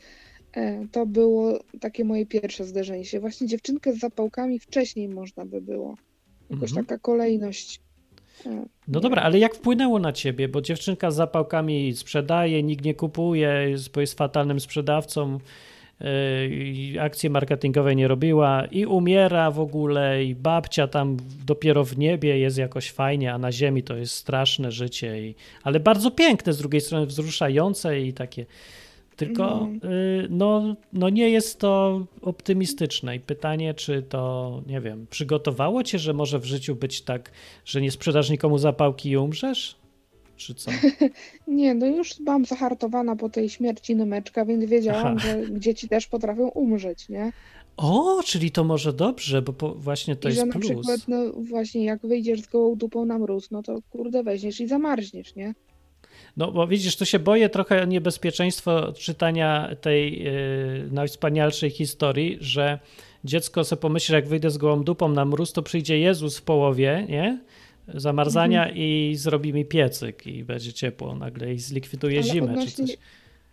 e, to było takie moje pierwsze zderzenie się. Właśnie dziewczynkę z zapałkami wcześniej można by było. Jakoś Mhm. taka kolejność. No dobra, ale jak wpłynęło na ciebie? Bo dziewczynka z zapałkami sprzedaje, nikt nie kupuje, bo jest fatalnym sprzedawcą, yy, akcje marketingowe nie robiła i umiera w ogóle i babcia tam dopiero w niebie jest jakoś fajnie, a na ziemi to jest straszne życie, i, ale bardzo piękne z drugiej strony, wzruszające i takie. Tylko No. yy, no, no nie jest to optymistyczne i pytanie, czy to, nie wiem, przygotowało cię, że może w życiu być tak, że nie sprzedasz nikomu zapałki i umrzesz? Czy co? [laughs] Nie, no już byłam zahartowana po tej śmierci Nemeczka, więc wiedziałam, Aha. że dzieci też potrafią umrzeć, nie? O, czyli to może dobrze, bo po, właśnie to I jest że na plus. przykład, no właśnie, jak wyjdziesz z gołą dupą na mróz, no to kurde weźmiesz i zamarzniesz, nie? No bo widzisz, tu się boję trochę niebezpieczeństwo czytania tej yy, najwspanialszej historii, że dziecko sobie pomyśli, jak wyjdę z gołą dupą na mróz, to przyjdzie Jezus w połowie, nie? zamarzania mhm. i zrobi mi piecyk i będzie ciepło nagle i zlikwiduje Ale zimę odnośnie, czy coś.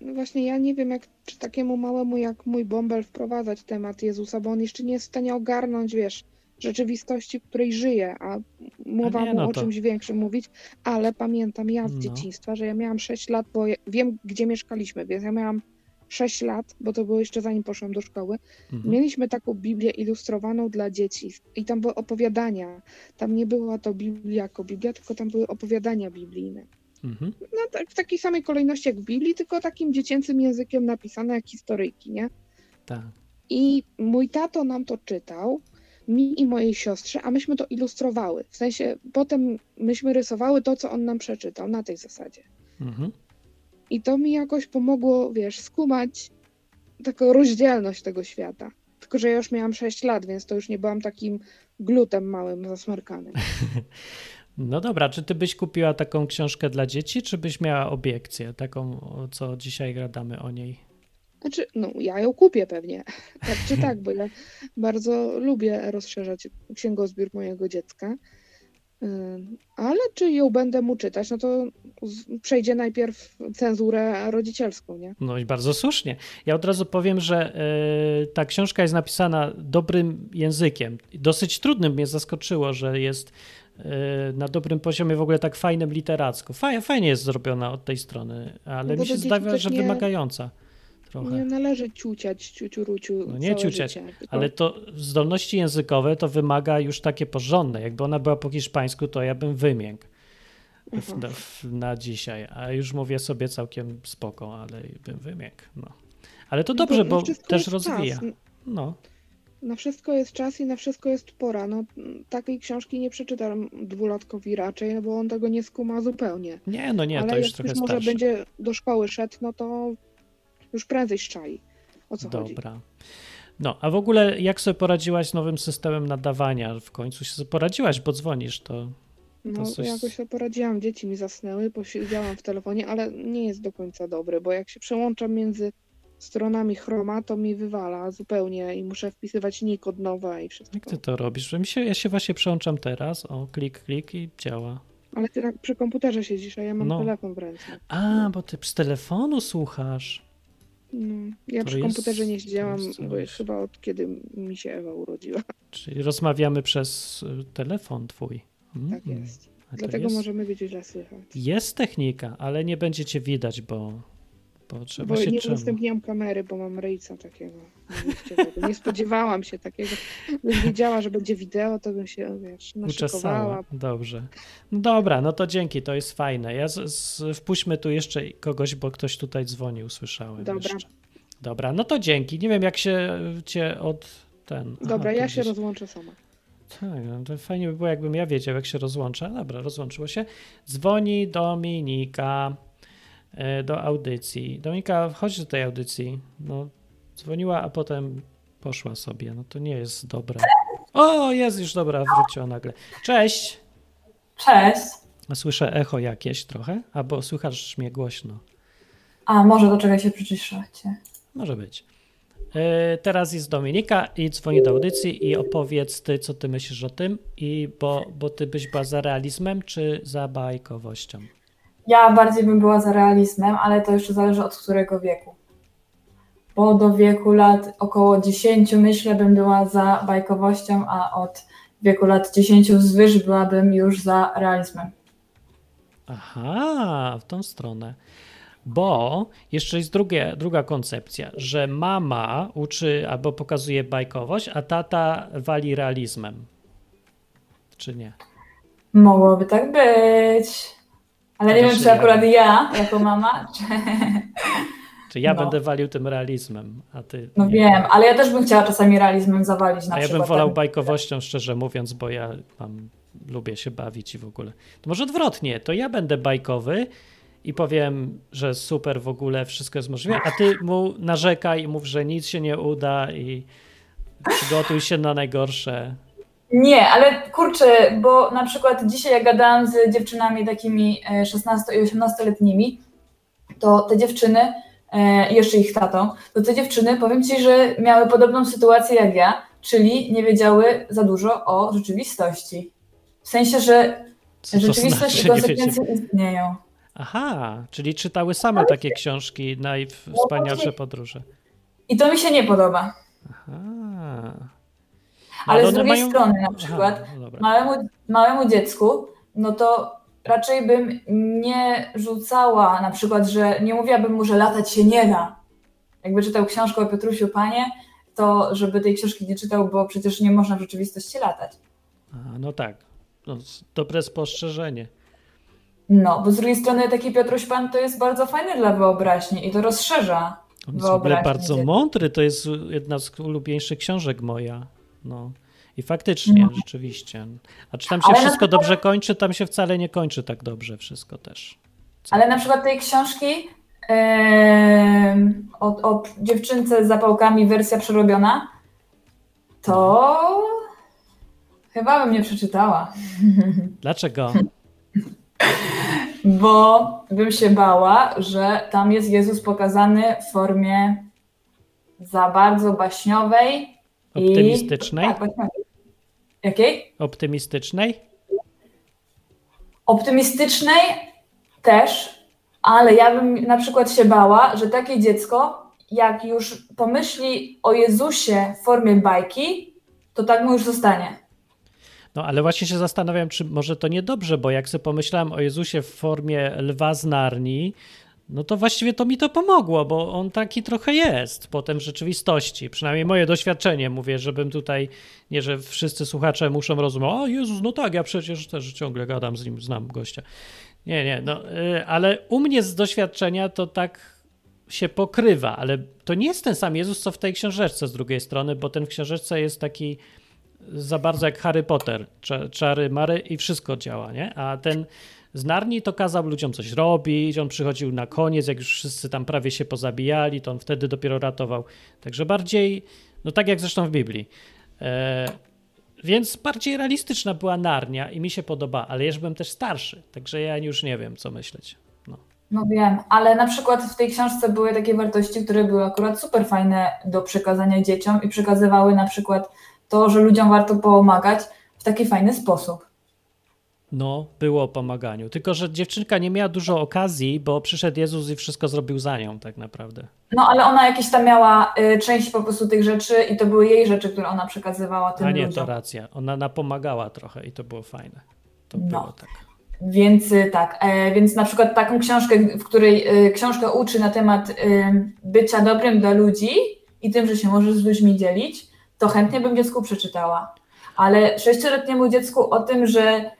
No właśnie ja nie wiem, jak czy takiemu małemu jak mój bąbel wprowadzać temat Jezusa, bo on jeszcze nie jest w stanie ogarnąć, wiesz, rzeczywistości, w której żyje, a mowa mu no o czymś większym mówić, ale pamiętam ja z no. dzieciństwa, że ja miałam 6 lat, bo wiem, gdzie mieszkaliśmy, więc ja miałam 6 lat, bo to było jeszcze zanim poszłam do szkoły. Mhm. Mieliśmy taką Biblię ilustrowaną dla dzieci i tam były opowiadania. Tam nie była to Biblia jako Biblia, tylko tam były opowiadania biblijne. Mhm. No, tak, w takiej samej kolejności jak w Biblii, tylko takim dziecięcym językiem napisane jak historyjki, nie? Tak. I mój tato nam to czytał, mi i mojej siostrze, a myśmy to ilustrowały. W sensie potem myśmy rysowały to, co on nam przeczytał na tej zasadzie. Mhm. I to mi jakoś pomogło, wiesz, skumać taką rozdzielność tego świata. Tylko, że ja już miałam 6 lat, więc to już nie byłam takim glutem małym, zasmarkanym. [laughs] No dobra, czy ty byś kupiła taką książkę dla dzieci, czy byś miała obiekcję, taką, co dzisiaj gadamy o niej? Znaczy, no ja ją kupię pewnie, [laughs] tak czy tak, bo ja bardzo lubię rozszerzać księgozbiór mojego dziecka. Ale czy ją będę mu czytać, no to przejdzie najpierw cenzurę rodzicielską, nie? No i bardzo słusznie. Ja od razu powiem, że y, ta książka jest napisana dobrym językiem. Dosyć trudnym mnie zaskoczyło, że jest y, na dobrym poziomie, w ogóle tak fajnym literacko. Fajnie, fajnie jest zrobiona od tej strony, ale no mi się zdaje, że nie... wymagająca trochę. Nie należy ciuciać, ciuciuruciu No nie ciuciać, życie, ale to zdolności językowe to wymaga już takie porządne. Jakby ona była po hiszpańsku, to ja bym wymiękł na, na, dzisiaj, a już mówię sobie całkiem spoko, ale bym wymiękł. No. Ale to no dobrze, bo, też rozwija. No. Na wszystko jest czas i na wszystko jest pora. No, takiej książki nie przeczytam dwulatkowi raczej, no bo on tego nie skuma zupełnie. Nie, no nie, Ale to już trochę starszy. może będzie do szkoły szedł, no to już prędzej szczai. O co Dobra. chodzi? Dobra. No, a w ogóle jak sobie poradziłaś z nowym systemem nadawania? W końcu się poradziłaś, bo dzwonisz, to... No, coś... jakoś sobie poradziłam, dzieci mi zasnęły, posiedziałam w telefonie, ale nie jest do końca dobry, bo jak się przełączam między stronami Chroma, to mi wywala zupełnie i muszę wpisywać nick od nowa i wszystko. Jak ty to robisz? Mi się, ja się właśnie przełączam teraz, o klik, klik i działa. Ale ty tak przy komputerze siedzisz, a ja mam no. telefon w ręce. A, bo ty z telefonu słuchasz. No, ja to przy jest, komputerze nie siedziałam, bo chyba od kiedy mi się Ewa urodziła. Czyli rozmawiamy przez y, telefon twój. Mm. Tak jest. Dlatego jest, możemy być źle słychać. Jest technika, ale nie będziecie widać, bo bo trzeba bo się nie udostępniam kamery, bo mam rejca takiego. Nie spodziewałam się takiego. Gdybym wiedziała, że będzie wideo, to bym się, wiesz, naszykowała. Dobrze. No dobra, no to dzięki, to jest fajne. Ja z, z, wpuśćmy tu jeszcze kogoś, bo ktoś tutaj dzwonił, słyszałem Dobra. Jeszcze. Dobra, no to dzięki. Nie wiem, jak się cię od ten... Aha, Dobra, ja się rozłączę sama. Tak, no to fajnie by było, jakbym ja wiedział, jak się rozłącza. Dobra, rozłączyło się. Dzwoni Dominika. E, do audycji. Dominika, chodź do tej audycji. No, dzwoniła, a potem poszła sobie. No to nie jest dobre. O, jest już dobra, wróciła nagle. Cześć. Cześć. Słyszę echo jakieś trochę, albo słychać mnie głośno. A, może do czego się przyciszacie. Może być. E, teraz jest Dominika i dzwoni do audycji i opowiedz ty, co ty myślisz o tym, i bo, bo ty byś była za realizmem czy za bajkowością? Ja bardziej bym była za realizmem, ale to jeszcze zależy od którego wieku. Bo do wieku lat około 10 myślę bym była za bajkowością, a od wieku lat 10 wzwyż byłabym już za realizmem. Aha, w tą stronę. Bo jeszcze jest drugie, druga koncepcja, że mama uczy albo pokazuje bajkowość, a tata wali realizmem. Czy nie? Mogłoby tak być. Ale nie wiem, czy akurat ja, jako mama, [laughs] czy... Czy ja no. będę walił tym realizmem, a ty. No nie. wiem, ale ja też bym chciała czasami realizmem zawalić na a przykład. Ja bym wolał bajkowością, szczerze mówiąc, bo ja mam, lubię się bawić i w ogóle. To może odwrotnie, to ja będę bajkowy i powiem, że super w ogóle, wszystko jest możliwe, a ty mu narzekaj i mów, że nic się nie uda i przygotuj się na najgorsze. Nie, ale kurczę, bo na przykład dzisiaj jak gadałam z dziewczynami takimi 16 e, i 18-letnimi, to te dziewczyny, e, jeszcze ich tatą, to te dziewczyny, powiem Ci, że miały podobną sytuację jak ja, czyli nie wiedziały za dużo o rzeczywistości. W sensie, że Co to Rzeczywistość znaczy? i konsekwencje istnieją. Aha, czyli czytały same takie książki, najwspanialsze podróże. I to mi się nie podoba. Aha. No, Ale z drugiej mają- strony na Aha, przykład no dobra. małemu, małemu dziecku, no to raczej bym nie rzucała na przykład, że nie mówiłabym mu, że latać się nie da. Jakby czytał książkę o Piotrusiu Panie, to żeby tej książki nie czytał, bo przecież nie można w rzeczywistości latać. A, no tak. No, dobre spostrzeżenie. No, bo z drugiej strony taki Piotruś Pan to jest bardzo fajny dla wyobraźni i to rozszerza On jest w ogóle bardzo mądry, to jest jedna z ulubieńszych książek moja. No. I faktycznie, No. rzeczywiście. A czy tam się Ale wszystko przykład- dobrze kończy? Tam się wcale nie kończy tak dobrze wszystko też. Co? Ale na przykład tej książki o, o dziewczynce z zapałkami, wersja przerobiona, to chyba bym nie przeczytała, [laughs] Dlaczego? bo bym się bała, że tam jest Jezus pokazany w formie za bardzo baśniowej i... Optymistycznej? Tak, baśniowej. Jakiej? Optymistycznej? Optymistycznej też, ale ja bym na przykład się bała, że takie dziecko, jak już pomyśli o Jezusie w formie bajki, to tak mu już zostanie. No ale właśnie się zastanawiam, czy może to niedobrze, bo jak sobie pomyślałem o Jezusie w formie lwa z Narni, no to właściwie to mi to pomogło, bo on taki trochę jest potem w rzeczywistości. Przynajmniej moje doświadczenie mówię, żebym tutaj, nie że wszyscy słuchacze muszą rozumieć, o Jezus, no tak, ja przecież też ciągle gadam z nim, znam gościa. Nie, nie, no, y, ale u mnie z doświadczenia to tak się pokrywa, ale to nie jest ten sam Jezus, co w tej książeczce z drugiej strony, bo ten w książeczce jest taki za bardzo jak Harry Potter, Cza- czary, mary i wszystko działa, nie? A ten z Narni to kazał ludziom coś robić, on przychodził na koniec, jak już wszyscy tam prawie się pozabijali, to on wtedy dopiero ratował. Także bardziej, no tak jak zresztą w Biblii. E, więc bardziej realistyczna była Narnia i mi się podoba, ale już byłem też starszy, także ja już nie wiem, co myśleć. No. No wiem, ale na przykład w tej książce były takie wartości, które były akurat super fajne do przekazania dzieciom i przekazywały na przykład to, że ludziom warto pomagać w taki fajny sposób. No, było o pomaganiu. Tylko, że dziewczynka nie miała dużo okazji, bo przyszedł Jezus i wszystko zrobił za nią, tak naprawdę. No ale ona jakieś tam miała y, część po prostu tych rzeczy i to były jej rzeczy, które ona przekazywała tym A nie, to ludziom. racja. Ona napomagała trochę i to było fajne. To No. było tak. Więc y, tak, e, więc na przykład taką książkę, w której y, książka uczy na temat y, bycia dobrym dla ludzi i tym, że się możesz z ludźmi dzielić, to chętnie bym dziecku przeczytała. Ale sześcioletniemu dziecku o tym, że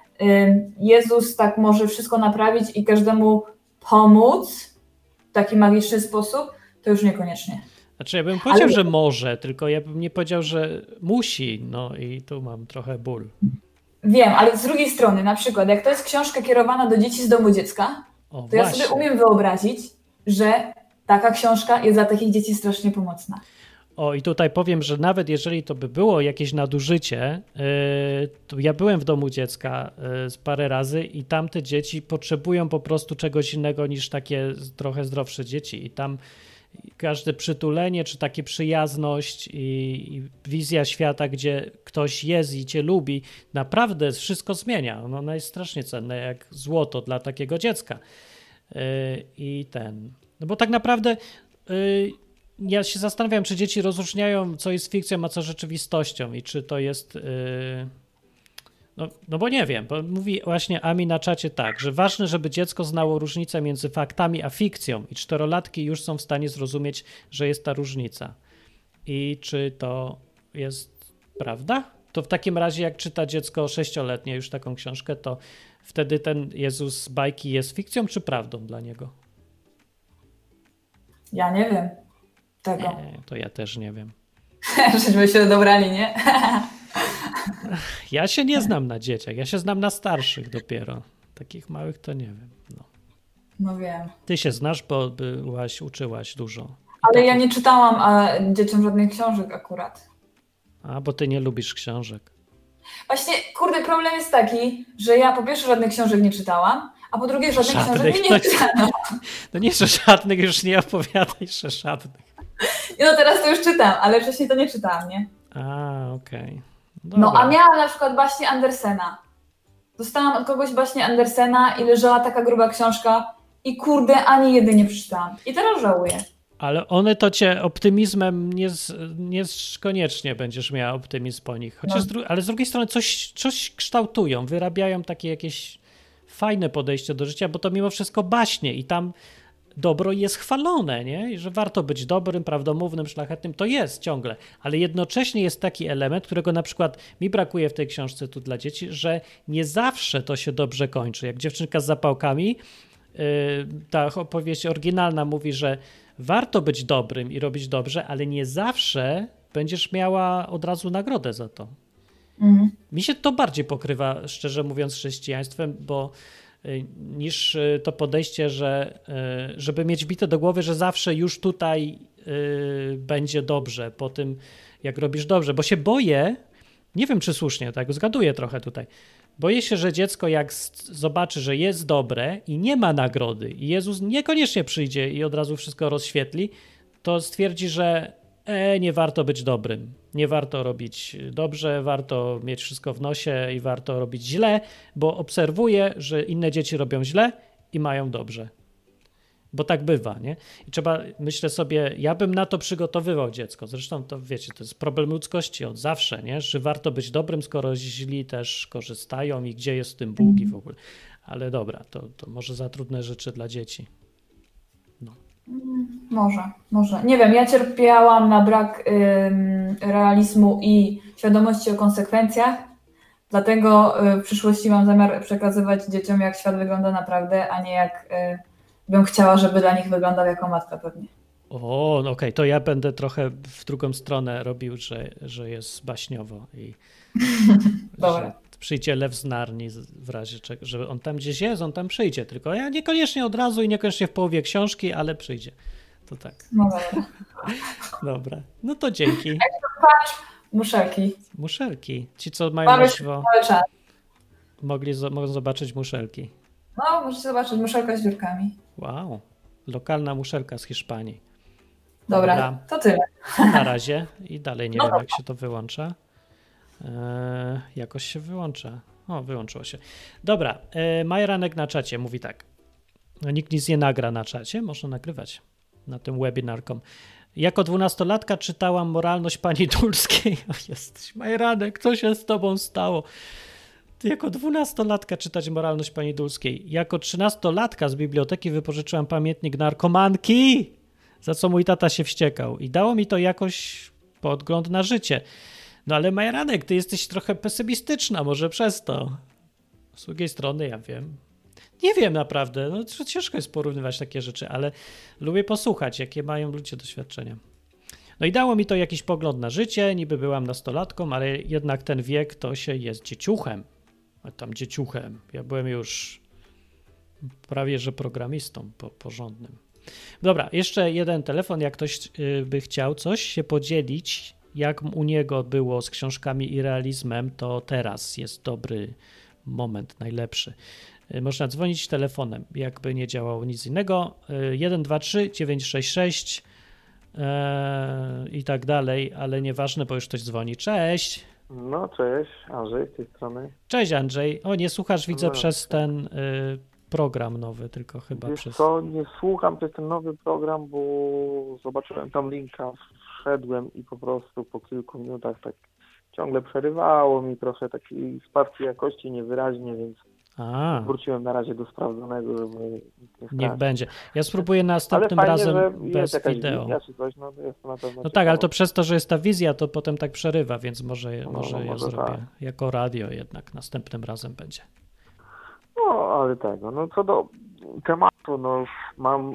Jezus tak może wszystko naprawić i każdemu pomóc w taki magiczny sposób, to już niekoniecznie. Znaczy, ja bym powiedział, Ale- że może, tylko ja bym nie powiedział, że musi. No i tu mam trochę ból. Wiem, ale z drugiej strony, na przykład, jak to jest książka kierowana do dzieci z domu dziecka, O, to ja właśnie. sobie umiem wyobrazić, że taka książka jest dla takich dzieci strasznie pomocna. O, i tutaj powiem, że nawet jeżeli to by było jakieś nadużycie, yy, to ja byłem w domu dziecka yy, z parę razy i tamte dzieci potrzebują po prostu czegoś innego niż takie trochę zdrowsze dzieci. I tam każde przytulenie, czy takie przyjazność i, i wizja świata, gdzie ktoś jest i cię lubi, naprawdę wszystko zmienia. No, Ono jest strasznie cenne, jak złoto dla takiego dziecka. Yy, I ten. No bo tak naprawdę. Ja się zastanawiam, czy dzieci rozróżniają, co jest fikcją, a co rzeczywistością i czy to jest. Yy... No, no bo nie wiem, bo mówi właśnie Ami na czacie tak, że ważne, żeby dziecko znało różnicę między faktami a fikcją i czterolatki już są w stanie zrozumieć, że jest ta różnica. I czy to jest prawda? To w takim razie, jak czyta dziecko sześcioletnie już taką książkę, to wtedy ten Jezus bajki jest fikcją czy prawdą dla niego? Ja nie wiem tego. Nie, to ja też nie wiem. [laughs] Żeśmy się dobrali, nie? [laughs] Ja się nie znam na dzieciach, ja się znam na starszych dopiero. Takich małych to nie wiem. No. No wiem. Ty się znasz, bo byłaś, uczyłaś dużo. Ale ja takich- nie czytałam a, dzieciom żadnych książek akurat. A, bo ty nie lubisz książek. Właśnie, kurde, problem jest taki, że ja po pierwsze żadnych książek nie czytałam, a po drugie żadnych Żadnych, książek nie to- czytano. [laughs] No nie, że żadnych już nie opowiadaj, że żadnych. No teraz to już czytam, ale wcześniej to nie czytałam, nie? A, okej. No Dobra. a miałam na przykład baśnie Andersena. Dostałam od kogoś właśnie Andersena i leżała taka gruba książka i kurde, ani jedynie przeczytałam. I teraz żałuję. Ale one to cię optymizmem nie, nie koniecznie będziesz miała optymizm po nich. Chociaż no. ale z drugiej strony coś, coś kształtują, wyrabiają takie jakieś fajne podejście do życia, bo to mimo wszystko baśnie i tam dobro jest chwalone, nie? I że warto być dobrym, prawdomównym, szlachetnym, to jest ciągle, ale jednocześnie jest taki element, którego na przykład mi brakuje w tej książce tu dla dzieci, że nie zawsze to się dobrze kończy. Jak dziewczynka z zapałkami, yy, ta opowieść oryginalna mówi, że warto być dobrym i robić dobrze, ale nie zawsze będziesz miała od razu nagrodę za to. Mhm. Mi się to bardziej pokrywa, szczerze mówiąc, z chrześcijaństwem, bo y, niż y, to podejście, że y, żeby mieć bite do głowy, że zawsze już tutaj będzie dobrze po tym, jak robisz dobrze, bo się boję, nie wiem czy słusznie, tak, zgaduję trochę tutaj. Boję się, że dziecko jak zobaczy, że jest dobre i nie ma nagrody i Jezus niekoniecznie przyjdzie i od razu wszystko rozświetli, to stwierdzi, że e, nie warto być dobrym, nie warto robić dobrze, warto mieć wszystko w nosie i warto robić źle, bo obserwuję, że inne dzieci robią źle i mają dobrze. Bo tak bywa, nie? I trzeba, myślę sobie, ja bym na to przygotowywał dziecko. Zresztą to wiecie, to jest problem ludzkości od zawsze, nie? Że warto być dobrym, skoro źli też korzystają i gdzie jest w tym Bóg i w ogóle. Ale dobra, to, to może za trudne rzeczy dla dzieci. Może, może. Nie wiem, ja cierpiałam na brak ym, realizmu i świadomości o konsekwencjach, dlatego y, w przyszłości mam zamiar przekazywać dzieciom, jak świat wygląda naprawdę, a nie jak y, bym chciała, żeby dla nich wyglądał jako matka pewnie. O, no okej, okay. to ja będę trochę w drugą stronę robił, że, że jest baśniowo i [laughs] Dobra. Przyjdzie lew z Narni w razie czego, że on tam gdzieś jest, on tam przyjdzie, tylko ja niekoniecznie od razu i niekoniecznie w połowie książki, ale przyjdzie. To tak. No dobra. [laughs] dobra, no to dzięki. Jak to patrz, muszelki. Muszelki. Ci, co mają Mamy mogli mogą zobaczyć muszelki. No, możecie zobaczyć, muszelka z dziurkami. Wow, lokalna muszelka z Hiszpanii. Dobra, Dobra. to tyle. Na razie i dalej nie no wiem, jak się to wyłącza. Eee, jakoś się wyłącza. O, wyłączyło się. Dobra, eee, Majranek na czacie mówi tak. No, nikt nic nie nagra na czacie, można nagrywać na tym webinarkom. Jako dwunastolatka czytałam Moralność Pani Dulskiej. [laughs] O, jesteś Majranek, co się z tobą stało? jako dwunastolatka czytać moralność pani Dulskiej. Jako trzynastolatka z biblioteki wypożyczyłam pamiętnik narkomanki, za co mój tata się wściekał. I dało mi to jakoś podgląd na życie. No ale Majeranek, ty jesteś trochę pesymistyczna, może przez to. Z drugiej strony, ja wiem. Nie wiem naprawdę, no ciężko jest porównywać takie rzeczy, ale lubię posłuchać, jakie mają ludzie doświadczenia. No i dało mi to jakiś pogląd na życie, niby byłam nastolatką, ale jednak ten wiek to się jest dzieciuchem tam dzieciuchem. Ja byłem już prawie że programistą po, porządnym. Dobra, jeszcze jeden telefon. Jak ktoś y, by chciał coś się podzielić, jak u niego było z książkami i realizmem, to teraz jest dobry moment, najlepszy. Y, można dzwonić telefonem, jakby nie działało nic innego. 123 966 i tak dalej, ale nieważne, bo już ktoś dzwoni. Cześć! No, cześć, Andrzej z tej strony. Cześć Andrzej. O, nie słuchasz, widzę, no. przez ten y, program nowy, tylko chyba Wiesz przez... co, nie słucham przez ten nowy program, bo zobaczyłem tam linka, wszedłem i po prostu po kilku minutach tak ciągle przerywało mi trochę takiej spadki jakości niewyraźnie, więc a. Wróciłem na razie do sprawdzonego, żeby nie Niech będzie. Ja spróbuję następnym fajnie, razem bez wideo. Coś, no, no tak, ale to przez to, że jest ta wizja, to potem tak przerywa, więc może, no, może no, ja może zrobię tak. jako radio jednak następnym razem będzie. No, ale tego, no co do tematu, no mam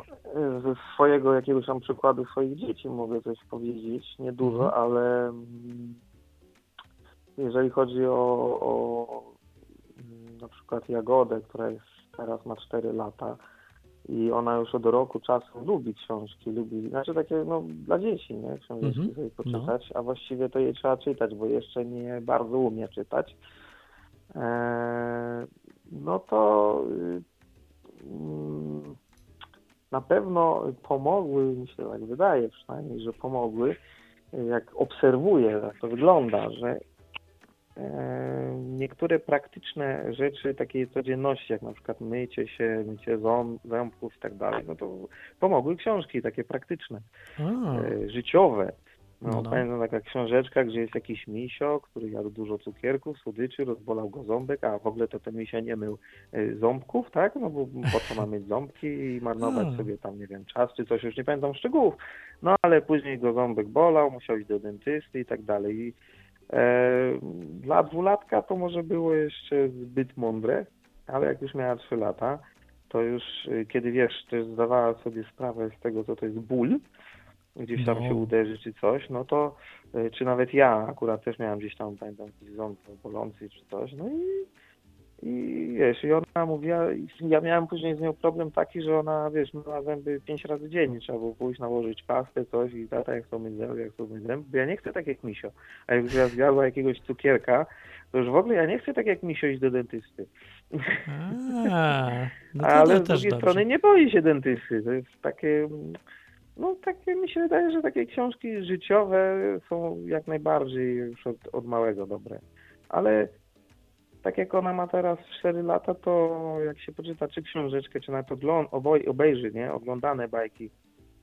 ze swojego jakiegoś tam przykładu swoich dzieci mogę coś powiedzieć, niedużo, mhm. ale mm, jeżeli chodzi o, o na przykład Jagodę, która jest, teraz ma 4 lata i ona już od roku czasu lubi książki, lubi, znaczy takie no dla dzieci, nie, książki mm -hmm. sobie no. poczytać, no. a właściwie to jej trzeba czytać, bo jeszcze nie bardzo umie czytać. Eee, no to y, mm, na pewno pomogły, mi się tak wydaje przynajmniej, że pomogły, jak obserwuję, jak to wygląda, że e, niektóre praktyczne rzeczy takiej codzienności, jak na przykład mycie się, mycie ząb, ząbków i tak dalej, no to pomogły książki takie praktyczne, A, e, życiowe. No, No, no. Pamiętam taka książeczka, gdzie jest jakiś misio, który jadł dużo cukierków, słodyczy, rozbolał go ząbek, a w ogóle to ten misio nie mył e, ząbków, tak? No bo po co ma mieć ząbki i marnować A. sobie tam, nie wiem, czas czy coś, już nie pamiętam szczegółów. No ale później go ząbek bolał, musiał iść do dentysty i tak dalej. I, e, dla dwulatka to może było jeszcze zbyt mądre, ale jak już miała trzy lata, to już e, kiedy wiesz, też zdawała sobie sprawę z tego, co to jest ból, gdzieś tam No. się uderzy czy coś, no to e, czy nawet ja akurat też miałem gdzieś tam, pamiętam, ząb bolący czy coś, no i, i wiesz, i ona mówiła, ja miałem później z nią problem taki, że ona, wiesz, myła zęby pięć razy dziennie, trzeba było pójść, nałożyć pastę, coś i tata jak chcą myć zęby, jak chcą myć zęby, bo ja nie chcę tak jak misio, a jak ja zjadła jakiegoś cukierka, to już w ogóle ja nie chcę tak jak misio iść do dentysty. a, no to, [laughs] Ale to z drugiej strony nie boi się dentysty. To jest takie, no takie mi się wydaje, że takie książki życiowe są jak najbardziej już od, od małego dobre. Ale tak jak ona ma teraz 4 lata, to jak się poczyta czy książeczkę, czy nawet ogląd, oboj, obejrzy, nie, oglądane bajki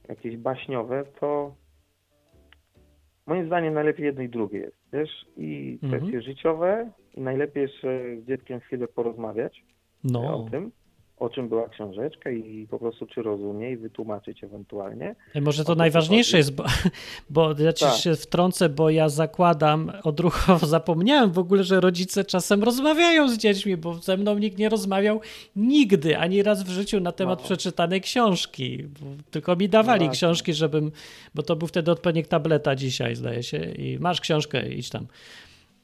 jakieś baśniowe, to moim zdaniem najlepiej jedno i drugie jest, wiesz, i Mhm. kwestie życiowe i najlepiej jeszcze z dzieckiem chwilę porozmawiać No, o tym, o czym była książeczka i po prostu czy rozumie i wytłumaczyć ewentualnie. E, Może to najważniejsze jest, bo, [laughs] bo ja ci Tak. się wtrącę, bo ja zakładam odruchowo, [laughs] zapomniałem w ogóle, że rodzice czasem rozmawiają z dziećmi, bo ze mną nikt nie rozmawiał nigdy, ani raz w życiu na temat No. przeczytanej książki. Tylko mi dawali właśnie. książki, żebym, bo to był wtedy odpowiednik tableta dzisiaj, zdaje się, i masz książkę, idź tam.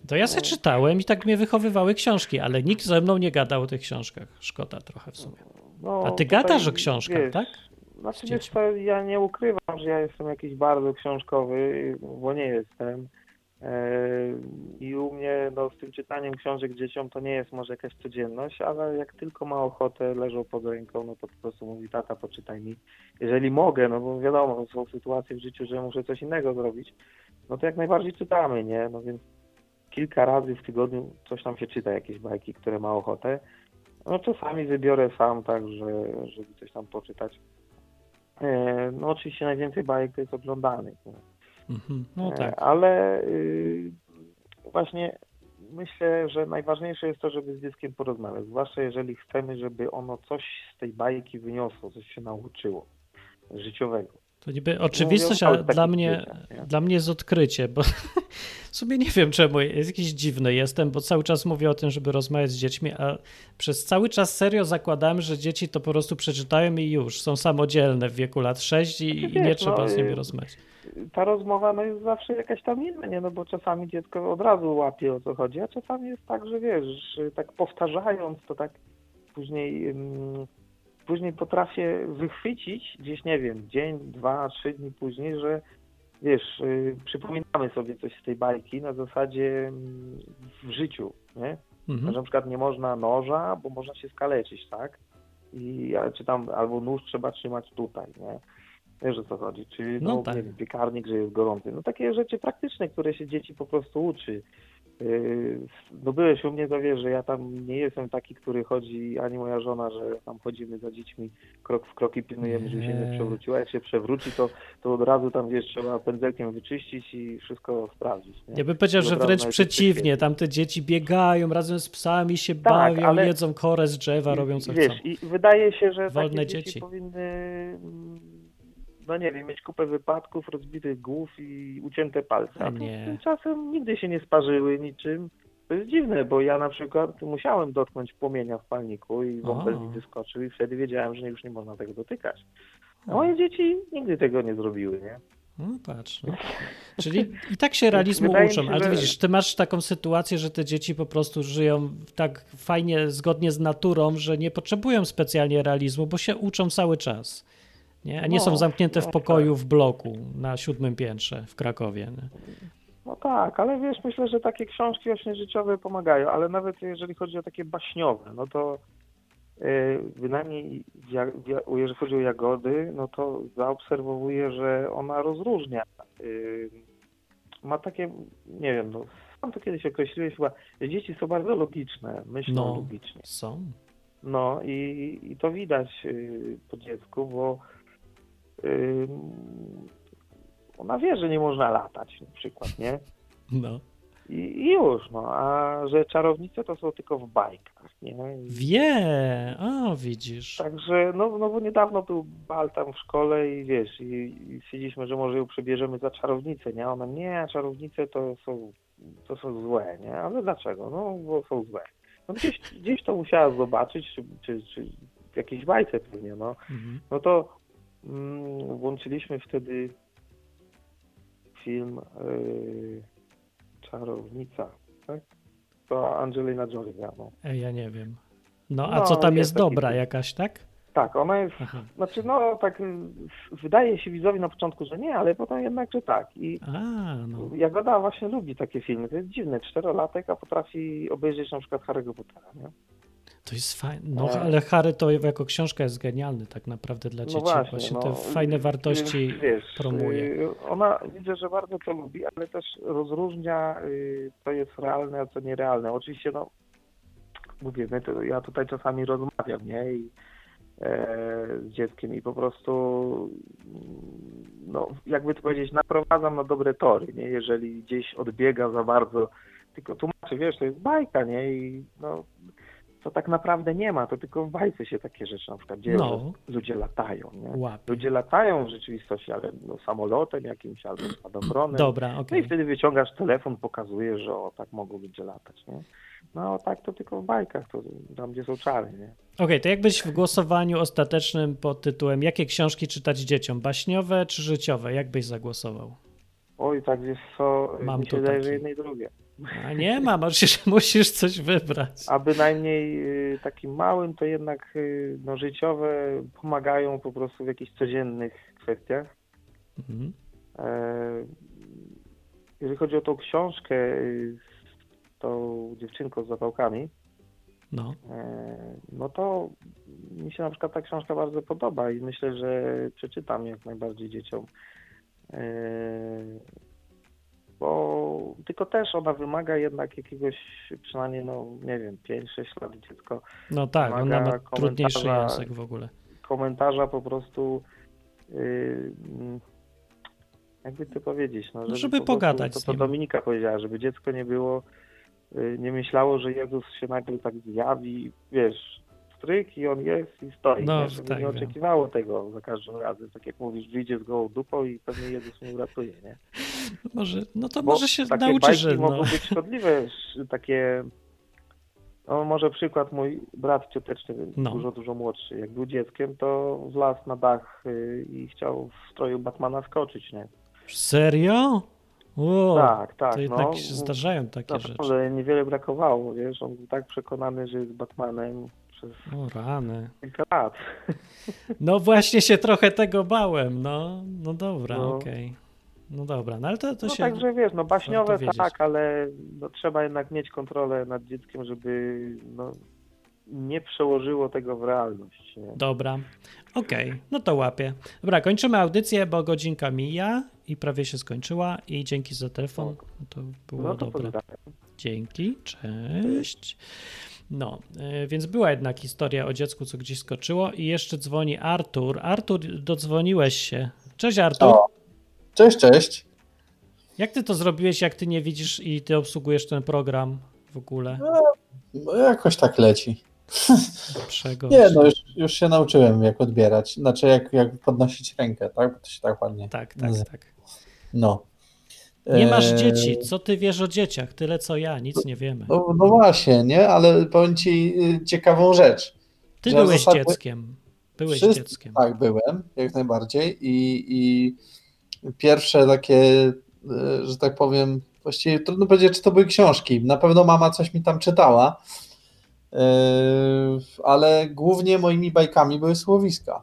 To ja sobie No. czytałem i tak mnie wychowywały książki, ale nikt ze mną nie gadał o tych książkach. Szkoda trochę w sumie. No, A ty gadasz o książkach, wiesz, tak? Znaczy wiesz co, ja nie ukrywam, że ja jestem jakiś bardzo książkowy, bo nie jestem. Eee, I u mnie no, z tym czytaniem książek dzieciom to nie jest może jakaś codzienność, ale jak tylko ma ochotę, leżą pod ręką, no to po prostu mówi tata, poczytaj mi. Jeżeli mogę, no bo wiadomo, są sytuacje w życiu, że muszę coś innego zrobić, no to jak najbardziej czytamy, nie? No więc kilka razy w tygodniu coś tam się czyta, jakieś bajki, które ma ochotę. No czasami wybiorę sam tak, że, żeby coś tam poczytać. E, No oczywiście najwięcej bajek to jest oglądanych. Mhm. No E, tak. Ale y, właśnie myślę, że najważniejsze jest to, żeby z dzieckiem porozmawiać. Zwłaszcza jeżeli chcemy, żeby ono coś z tej bajki wyniosło, coś się nauczyło życiowego. To niby oczywistość, ale dla mnie, dla mnie jest odkrycie, bo [laughs] w sumie nie wiem czemu, jest jakiś dziwny jestem, bo cały czas mówię o tym, żeby rozmawiać z dziećmi, a przez cały czas serio zakładałem, że dzieci to po prostu przeczytają i już, są samodzielne w wieku lat 6 i, i nie trzeba no, z nimi rozmawiać. Ta rozmowa no, jest zawsze jakaś tam inna, nie? No bo czasami dziecko od razu łapie o co chodzi, a czasami jest tak, że wiesz, tak powtarzając to tak później ym, później potrafię wychwycić gdzieś, nie wiem, dzień, dwa, trzy dni później, że wiesz, y, przypominamy sobie coś z tej bajki na zasadzie ym, w życiu, nie? Że Mhm. na przykład nie można noża, bo można się skaleczyć, tak? I, czy tam albo nóż trzeba trzymać tutaj, nie? Wiesz o co chodzi? Czy No no, tak. wiem, piekarnik, że jest gorący. No takie rzeczy praktyczne, które się dzieci po prostu uczy. Yy, No byłeś u mnie, to wiesz, że ja tam nie jestem taki, który chodzi, ani moja żona, że tam chodzimy za dziećmi krok w krok i pilnujemy, żeby się Nie. przewróciła. Jak się przewróci, to, to od razu tam, wiesz, trzeba pędzelkiem wyczyścić i wszystko sprawdzić. Nie? Ja bym powiedział, że wręcz przeciwnie, wyświetlić. tamte dzieci biegają razem z psami, się Tak, bawią, ale- jedzą korę z drzewa, robią co wiesz, chcą. I wydaje się, że Wolne takie dzieci, dzieci. powinny, mm, no nie wiem, mieć kupę wypadków, rozbitych głów i ucięte palce. A Nie. tymczasem nigdy się nie sparzyły niczym. To jest dziwne, bo ja na przykład musiałem dotknąć płomienia w palniku i bąbel O. mi wyskoczył i wtedy wiedziałem, że już nie można tego dotykać. A moje dzieci nigdy tego nie zrobiły, nie? No patrz. No. [laughs] Czyli i tak się realizmu Wydaje uczą, się, ale że- widzisz, ty masz taką sytuację, że te dzieci po prostu żyją tak fajnie, zgodnie z naturą, że nie potrzebują specjalnie realizmu, bo się uczą cały czas. Nie? A nie No, są zamknięte w no pokoju w bloku na siódmym piętrze w Krakowie. Nie? No tak, ale wiesz, myślę, że takie książki właśnie życiowe pomagają, ale nawet jeżeli chodzi o takie baśniowe, no to yy, bynajmniej ja, ja, jeżeli chodzi o jagody, no to zaobserwowuję, że ona rozróżnia. Yy, ma takie, nie wiem, no, sam to kiedyś określiłeś chyba, dzieci są bardzo logiczne, myślą No. logicznie. Są. No i, i to widać y, po dziecku, bo y, ona wie, że nie można latać na przykład, nie? [laughs] No. I, I już, no, a że czarownice to są tylko w bajkach, nie? I, Wie, o widzisz. Także, no, no bo niedawno był bal tam w szkole i wiesz, i, i stwierdziliśmy, że może ją przebierzemy za czarownicę, nie? A Ona, nie, czarownice to są, to są złe, nie? Ale dlaczego? No, bo są złe. No gdzieś, gdzieś to musiała zobaczyć, czy, czy, czy w jakiejś bajce pewnie, no. Mhm. No to włączyliśmy wtedy film yy, Czarownica, tak? To Angelina Jolie grała, no. Ej, ja nie wiem. No, a No, co tam jest jest taki dobra film. jakaś, tak? Tak, ona jest Aha. Znaczy, no tak y, wydaje się widzowi na początku, że nie, ale potem jednak, że tak. I A, no. Jagoda właśnie lubi takie filmy. To jest dziwne, czterolatek, a potrafi obejrzeć na przykład Harry'ego Pottera, nie? To jest fajne. No, E. ale Harry to jako książka jest genialny tak naprawdę dla dzieci. No właśnie, Właśnie no, te fajne wartości y, wiesz, promuje. y, Ona widzę, że bardzo to lubi, ale też rozróżnia, y, co jest realne, a co nierealne. Oczywiście, no, mówię, my to, ja tutaj czasami rozmawiam, nie? I, e, z dzieckiem i po prostu, no, jakby to powiedzieć, naprowadzam na dobre tory, nie? Jeżeli gdzieś odbiega za bardzo, tylko tłumaczę, wiesz, to jest bajka, nie? I no, to tak naprawdę nie ma, to tylko w bajce się takie rzeczy na przykład dzieją, No. ludzie latają. Ludzie latają w rzeczywistości, ale no, samolotem jakimś albo spadochronem. Dobra, No okej. i wtedy wyciągasz telefon, pokazujesz, że o, tak mogą ludzie latać, nie? No tak to tylko w bajkach, to tam gdzie są czary, nie? Okej, to jakbyś w głosowaniu ostatecznym pod tytułem Jakie książki czytać dzieciom? Baśniowe czy życiowe? Jak byś zagłosował? Oj, tak wiesz co, Mam mi się tu wydaje, taki. że jedno i drugie. A nie ma, musisz, [laughs] musisz coś wybrać. A bynajmniej y, takim małym to jednak y, no, życiowe pomagają po prostu w jakichś codziennych kwestiach. Mhm. E, Jeżeli chodzi o tą książkę y, z tą dziewczynką z zapałkami, No, e, no to mi się na przykład ta książka bardzo podoba i myślę, że przeczytam jak najbardziej dzieciom. Bo tylko też ona wymaga jednak jakiegoś przynajmniej, no nie wiem, 5-6 lat dziecko no tak, ona ma trudniejszy język w ogóle. komentarza po prostu yy, jakby to powiedzieć, no, żeby, żeby pogadać to, to. Dominika powiedziała, żeby dziecko nie było, yy, nie myślało, że Jezus się nagle tak zjawi, wiesz, stryk i on jest i stoi, No, nie? tak, nie wiem. oczekiwało tego za każdym razem, tak jak mówisz, wyjdzie z gołą dupą i pewnie Jezus mnie uratuje, nie? Może, no to Bo może się takie nauczy, bajki że mogą no. być szkodliwe, sz- takie no może przykład mój brat cioteczny, No. dużo, dużo młodszy, jak był dzieckiem, to wlazł na dach y, i chciał w stroju Batmana skoczyć, nie? Serio? O, tak, tak, to jednak no. się zdarzają takie rzeczy. Naprawdę niewiele brakowało, wiesz, on był tak przekonany, że jest Batmanem przez O rany. kilka lat. No właśnie się trochę tego bałem, no, no dobra, No. okej. No dobra, no ale to, to no się... także wiesz, no baśniowe tak, ale no, trzeba jednak mieć kontrolę nad dzieckiem, żeby no, nie przełożyło tego w realność. Nie? Dobra, okej, no to łapię. Dobra, kończymy audycję, bo godzinka mija i prawie się skończyła i dzięki za telefon, to było No to dobre. pozdrawiam. Dzięki, cześć. No, y, więc była jednak historia o dziecku, co gdzieś skoczyło i jeszcze dzwoni Artur. Artur, dodzwoniłeś się. Cześć Artur. O, cześć, cześć. Jak ty to zrobiłeś, jak ty nie widzisz i ty obsługujesz ten program w ogóle? No, jakoś tak leci. Nie, no już, już się nauczyłem, jak odbierać. Znaczy, jak, jak podnosić rękę, tak? Bo to się tak ładnie. Tak, tak, tak. No. Nie masz Eee, dzieci. Co ty wiesz o dzieciach? Tyle co ja, nic nie wiemy. No, no właśnie, nie? Ale powiem ci y, ciekawą rzecz. Ty byłeś zasadzie- dzieckiem. Byłeś Wszyscy- dzieckiem. Tak, byłem, jak najbardziej. I, i pierwsze takie, y, że tak powiem, właściwie trudno powiedzieć, czy to były książki. Na pewno mama coś mi tam czytała, y, ale głównie moimi bajkami były słowiska.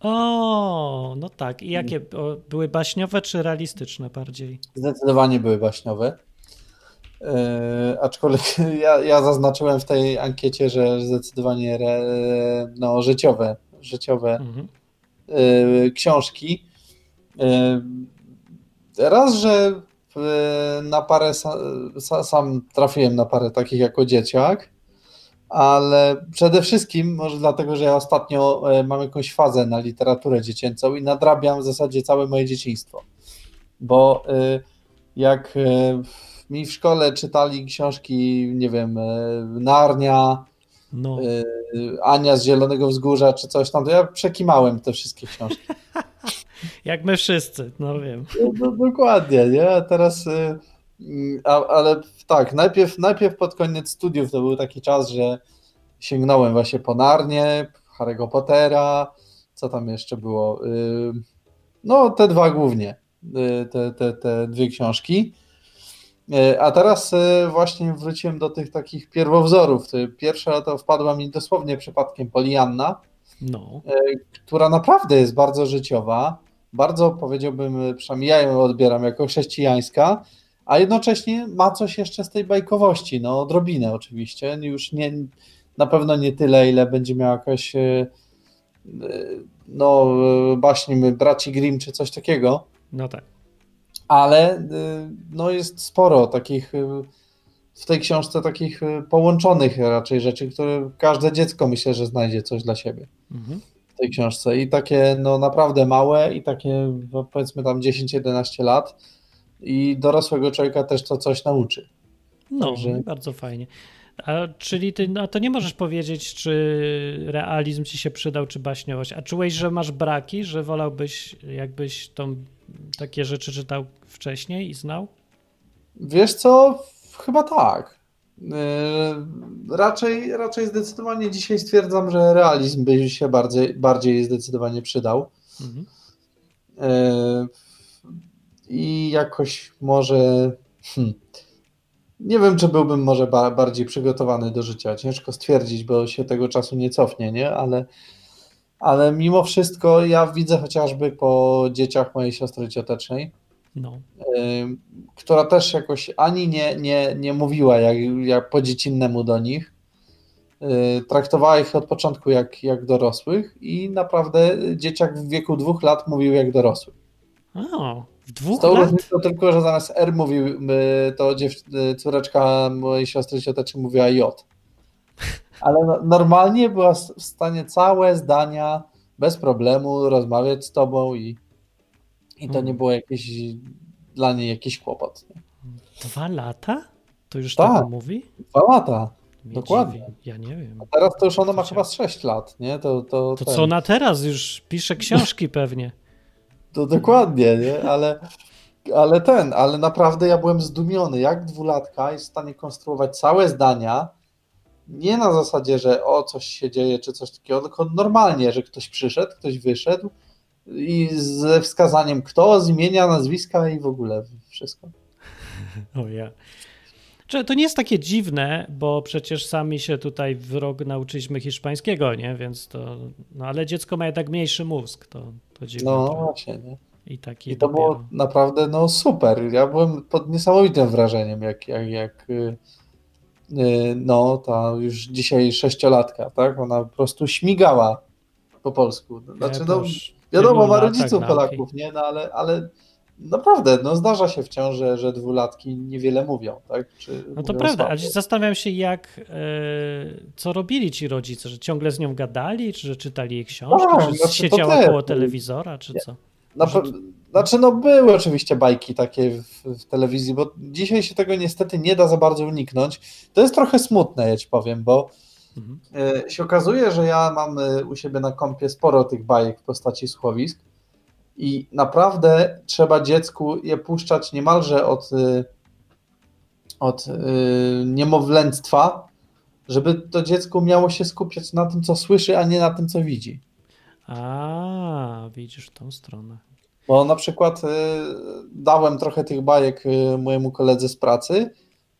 O, no tak. I jakie były baśniowe czy realistyczne bardziej? Zdecydowanie były baśniowe. E, aczkolwiek [laughs] ja, ja zaznaczyłem w tej ankiecie, że zdecydowanie re, no, życiowe, życiowe Mhm. e, książki. Raz, że e, na parę, sa, sam trafiłem na parę takich jako dzieciak, ale przede wszystkim może dlatego, że ja ostatnio e, mam jakąś fazę na literaturę dziecięcą i nadrabiam w zasadzie całe moje dzieciństwo, bo jak mi w szkole czytali książki, nie wiem, Narnia, no. Ania z Zielonego Wzgórza czy coś tam, to ja przekimałem te wszystkie książki. [laughs] Jak my wszyscy, no wiem. No, no, dokładnie, nie? A teraz, y, a, ale tak, najpierw, najpierw pod koniec studiów to był taki czas, że sięgnąłem właśnie po Narnię, Harry'ego Pottera, co tam jeszcze było? Y, no, te dwa głównie, y, te, te, te dwie książki. A teraz właśnie wróciłem do tych takich pierwowzorów. Pierwsza to wpadła mi dosłownie przypadkiem Polianna, no. która naprawdę jest bardzo życiowa bardzo powiedziałbym, przynajmniej ja ją odbieram jako chrześcijańska, a jednocześnie ma coś jeszcze z tej bajkowości, no odrobinę oczywiście, już nie, na pewno nie tyle, ile będzie miała jakaś e, no baśni braci Grimm czy coś takiego. No tak. Ale e, no jest sporo takich e, w tej książce takich połączonych raczej rzeczy, które każde dziecko myślę, że znajdzie coś dla siebie. Mhm w tej książce i takie no naprawdę małe i takie no, powiedzmy tam 10-11 lat i dorosłego człowieka też to coś nauczy. No, Także... bardzo fajnie. A, czyli ty no, to nie możesz powiedzieć, czy realizm ci się przydał, czy baśniowość. A czułeś, że masz braki, że wolałbyś, jakbyś tą, takie rzeczy czytał wcześniej i znał? Wiesz co? Chyba tak. Yy, raczej, raczej zdecydowanie dzisiaj stwierdzam, że realizm by się bardziej, bardziej zdecydowanie przydał. Mhm. Yy, I jakoś może. Hmm, nie wiem, czy byłbym może bardziej przygotowany do życia. Ciężko stwierdzić, bo się tego czasu nie cofnie, nie? Ale, ale mimo wszystko ja widzę chociażby po dzieciach mojej siostry ciotecznej, no. która też jakoś ani nie, nie, nie mówiła jak, jak po dziecinemu do nich, y, traktowała ich od początku jak, jak dorosłych i naprawdę dzieciak w wieku dwóch lat mówił jak dorosły. O, w dwóch lat? To tylko, że zamiast R mówił, to dziew, y, córeczka mojej siostry cioteczki mówiła J. [laughs] Ale no, normalnie była w stanie całe zdania bez problemu rozmawiać z tobą i i to nie było jakieś dla niej jakiś kłopot. Dwa lata? To już tak, tak mówi? Dwa lata. Mnie Dokładnie. Dziwi. Ja nie wiem. A teraz to już ona ma chyba z 6 lat, nie? To, to, to co ona teraz? Już pisze książki pewnie. To dokładnie, nie? Ale, ale ten, ale naprawdę ja byłem zdumiony, jak dwulatka jest w stanie konstruować całe zdania, nie na zasadzie, że o, coś się dzieje, czy coś takiego, tylko normalnie, że ktoś przyszedł, ktoś wyszedł, i ze wskazaniem kto, z imienia, nazwiska i w ogóle wszystko. [laughs] O ja. To nie jest takie dziwne, bo przecież sami się tutaj w rok nauczyliśmy hiszpańskiego, nie? Więc to, no ale dziecko ma jednak mniejszy mózg, to, to dziwne. No to, właśnie, nie? I, taki I to dopiero. było naprawdę no super. Ja byłem pod niesamowitym wrażeniem, jak, jak, jak y, y, no ta już dzisiaj sześciolatka, tak? Ona po prostu śmigała po polsku. Znaczy, no, Wiadomo, ma rodziców Polaków, nie? No ale, ale naprawdę, no zdarza się wciąż, że, że dwulatki niewiele mówią, tak? Czy no to prawda, ale zastanawiam się, jak, e, co robili ci rodzice, że ciągle z nią gadali, czy że czytali jej książki, A, czy znaczy, siedziała koło telewizora, czy co? Na, znaczy, no były oczywiście bajki takie w, w, telewizji, bo dzisiaj się tego niestety nie da za bardzo uniknąć. To jest trochę smutne, ja ci powiem, bo Mhm. Się okazuje, że ja mam e, u siebie na kompie sporo tych bajek w postaci słuchowisk i naprawdę trzeba dziecku je puszczać niemalże od, e, od niemowlęctwa, żeby to dziecko miało się skupiać na tym, co słyszy, a nie na tym, co widzi. A, widzisz tą stronę. Bo na przykład dałem trochę tych bajek mojemu koledze z pracy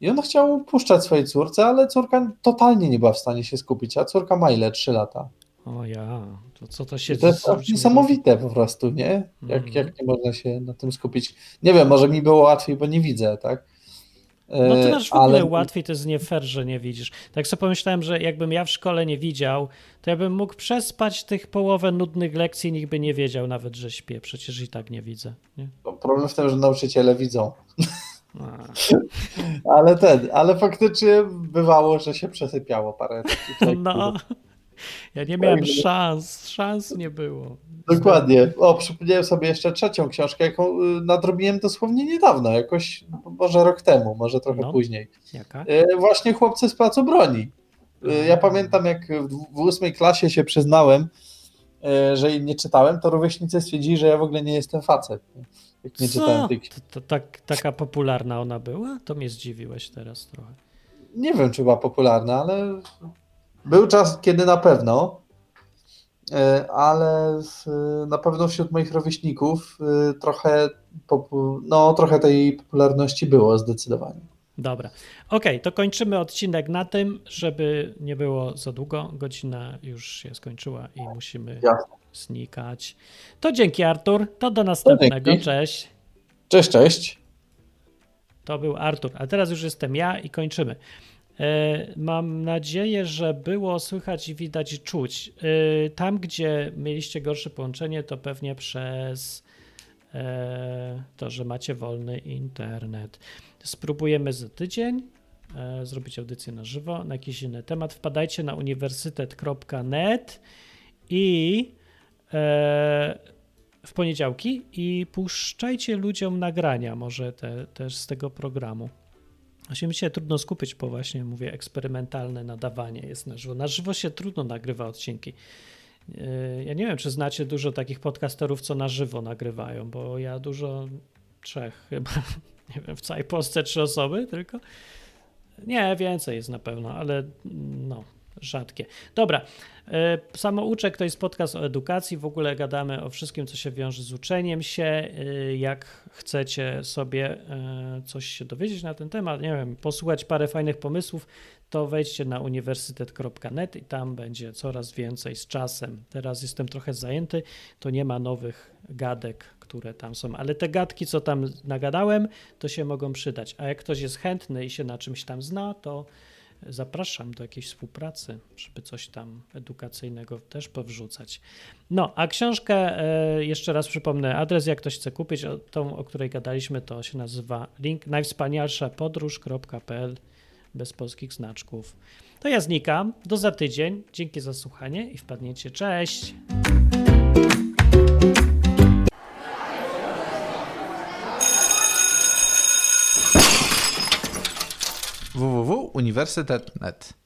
i on chciał puszczać swojej córce, ale córka totalnie nie była w stanie się skupić, a córka ma ile? 3 lata. O ja, to co to się... I to jest niesamowite po prostu, nie? Jak, mm. jak nie można się na tym skupić. Nie wiem, może mi było łatwiej, bo nie widzę, tak? No to masz w ogóle ale... łatwiej, to jest nie fair, że nie widzisz. Tak sobie pomyślałem, że jakbym ja w szkole nie widział, to ja bym mógł przespać tych połowę nudnych lekcji, nikt by nie wiedział nawet, że śpię. Przecież i tak nie widzę. Nie? Problem w tym, że nauczyciele widzą. [laughs] ale ten, ale faktycznie bywało, że się przesypiało parę takich [laughs] No, ja nie miałem szans, szans nie było. Dokładnie. O, przypomniałem sobie jeszcze trzecią książkę, jaką y, nadrobiłem dosłownie niedawno, jakoś może rok temu, może trochę No. później. Jaka? Y, Właśnie Chłopcy z placu broni. Y, Ja pamiętam, jak w ósmej klasie się przyznałem, że jej nie czytałem, to rówieśnicy stwierdzili, że ja w ogóle nie jestem facet. Jak nie czytałem tej To, to, tak, taka popularna ona była? To mnie zdziwiłeś teraz trochę. nie wiem, czy była popularna, ale był czas, kiedy na pewno, e, ale na pewno wśród moich rówieśników e, trochę, no, trochę tej popularności było zdecydowanie. Dobra. Okej, to kończymy odcinek na tym, żeby nie było za długo. Godzina już się skończyła i musimy Jasne. znikać. To dzięki Artur. To do następnego. dzięki. Cześć. Cześć, cześć. To był Artur, a teraz już jestem ja i kończymy. E, Mam nadzieję, że było słychać i widać i czuć. E, Tam, gdzie mieliście gorsze połączenie, to pewnie przez e, to, że macie wolny internet. Spróbujemy za tydzień e, zrobić audycję na żywo na jakiś inny temat. Wpadajcie na uniwersytet.net i e, w poniedziałki i puszczajcie ludziom nagrania może te, też z tego programu. Właśnie mi się trudno skupić, bo właśnie mówię, eksperymentalne nadawanie jest na żywo. Na żywo się trudno nagrywa odcinki. Yy, Ja nie wiem, czy znacie dużo takich podcasterów, co na żywo nagrywają, bo ja dużo, trzech chyba, [laughs] nie wiem, w całej Polsce trzy osoby tylko. Nie, więcej jest na pewno, ale no, rzadkie. Dobra, e, Samouczek to jest podcast o edukacji. W ogóle gadamy o wszystkim, co się wiąże z uczeniem się. E, Jak chcecie sobie e, coś się dowiedzieć na ten temat, nie wiem, posłuchać parę fajnych pomysłów, to wejdźcie na uniwersytet.net i tam będzie coraz więcej z czasem. Teraz jestem trochę zajęty, to nie ma nowych gadek, które tam są, ale te gadki, co tam nagadałem, to się mogą przydać. A jak ktoś jest chętny i się na czymś tam zna, to zapraszam do jakiejś współpracy, żeby coś tam edukacyjnego też powrzucać. No, a książkę, e, jeszcze raz przypomnę, adres, jak ktoś chce kupić, tą, o której gadaliśmy, to się nazywa link najwspanialszapodróż.pl bez polskich znaczków. To ja znikam, do za tydzień, dzięki za słuchanie i wpadniecie, cześć! www.uniwersytet.net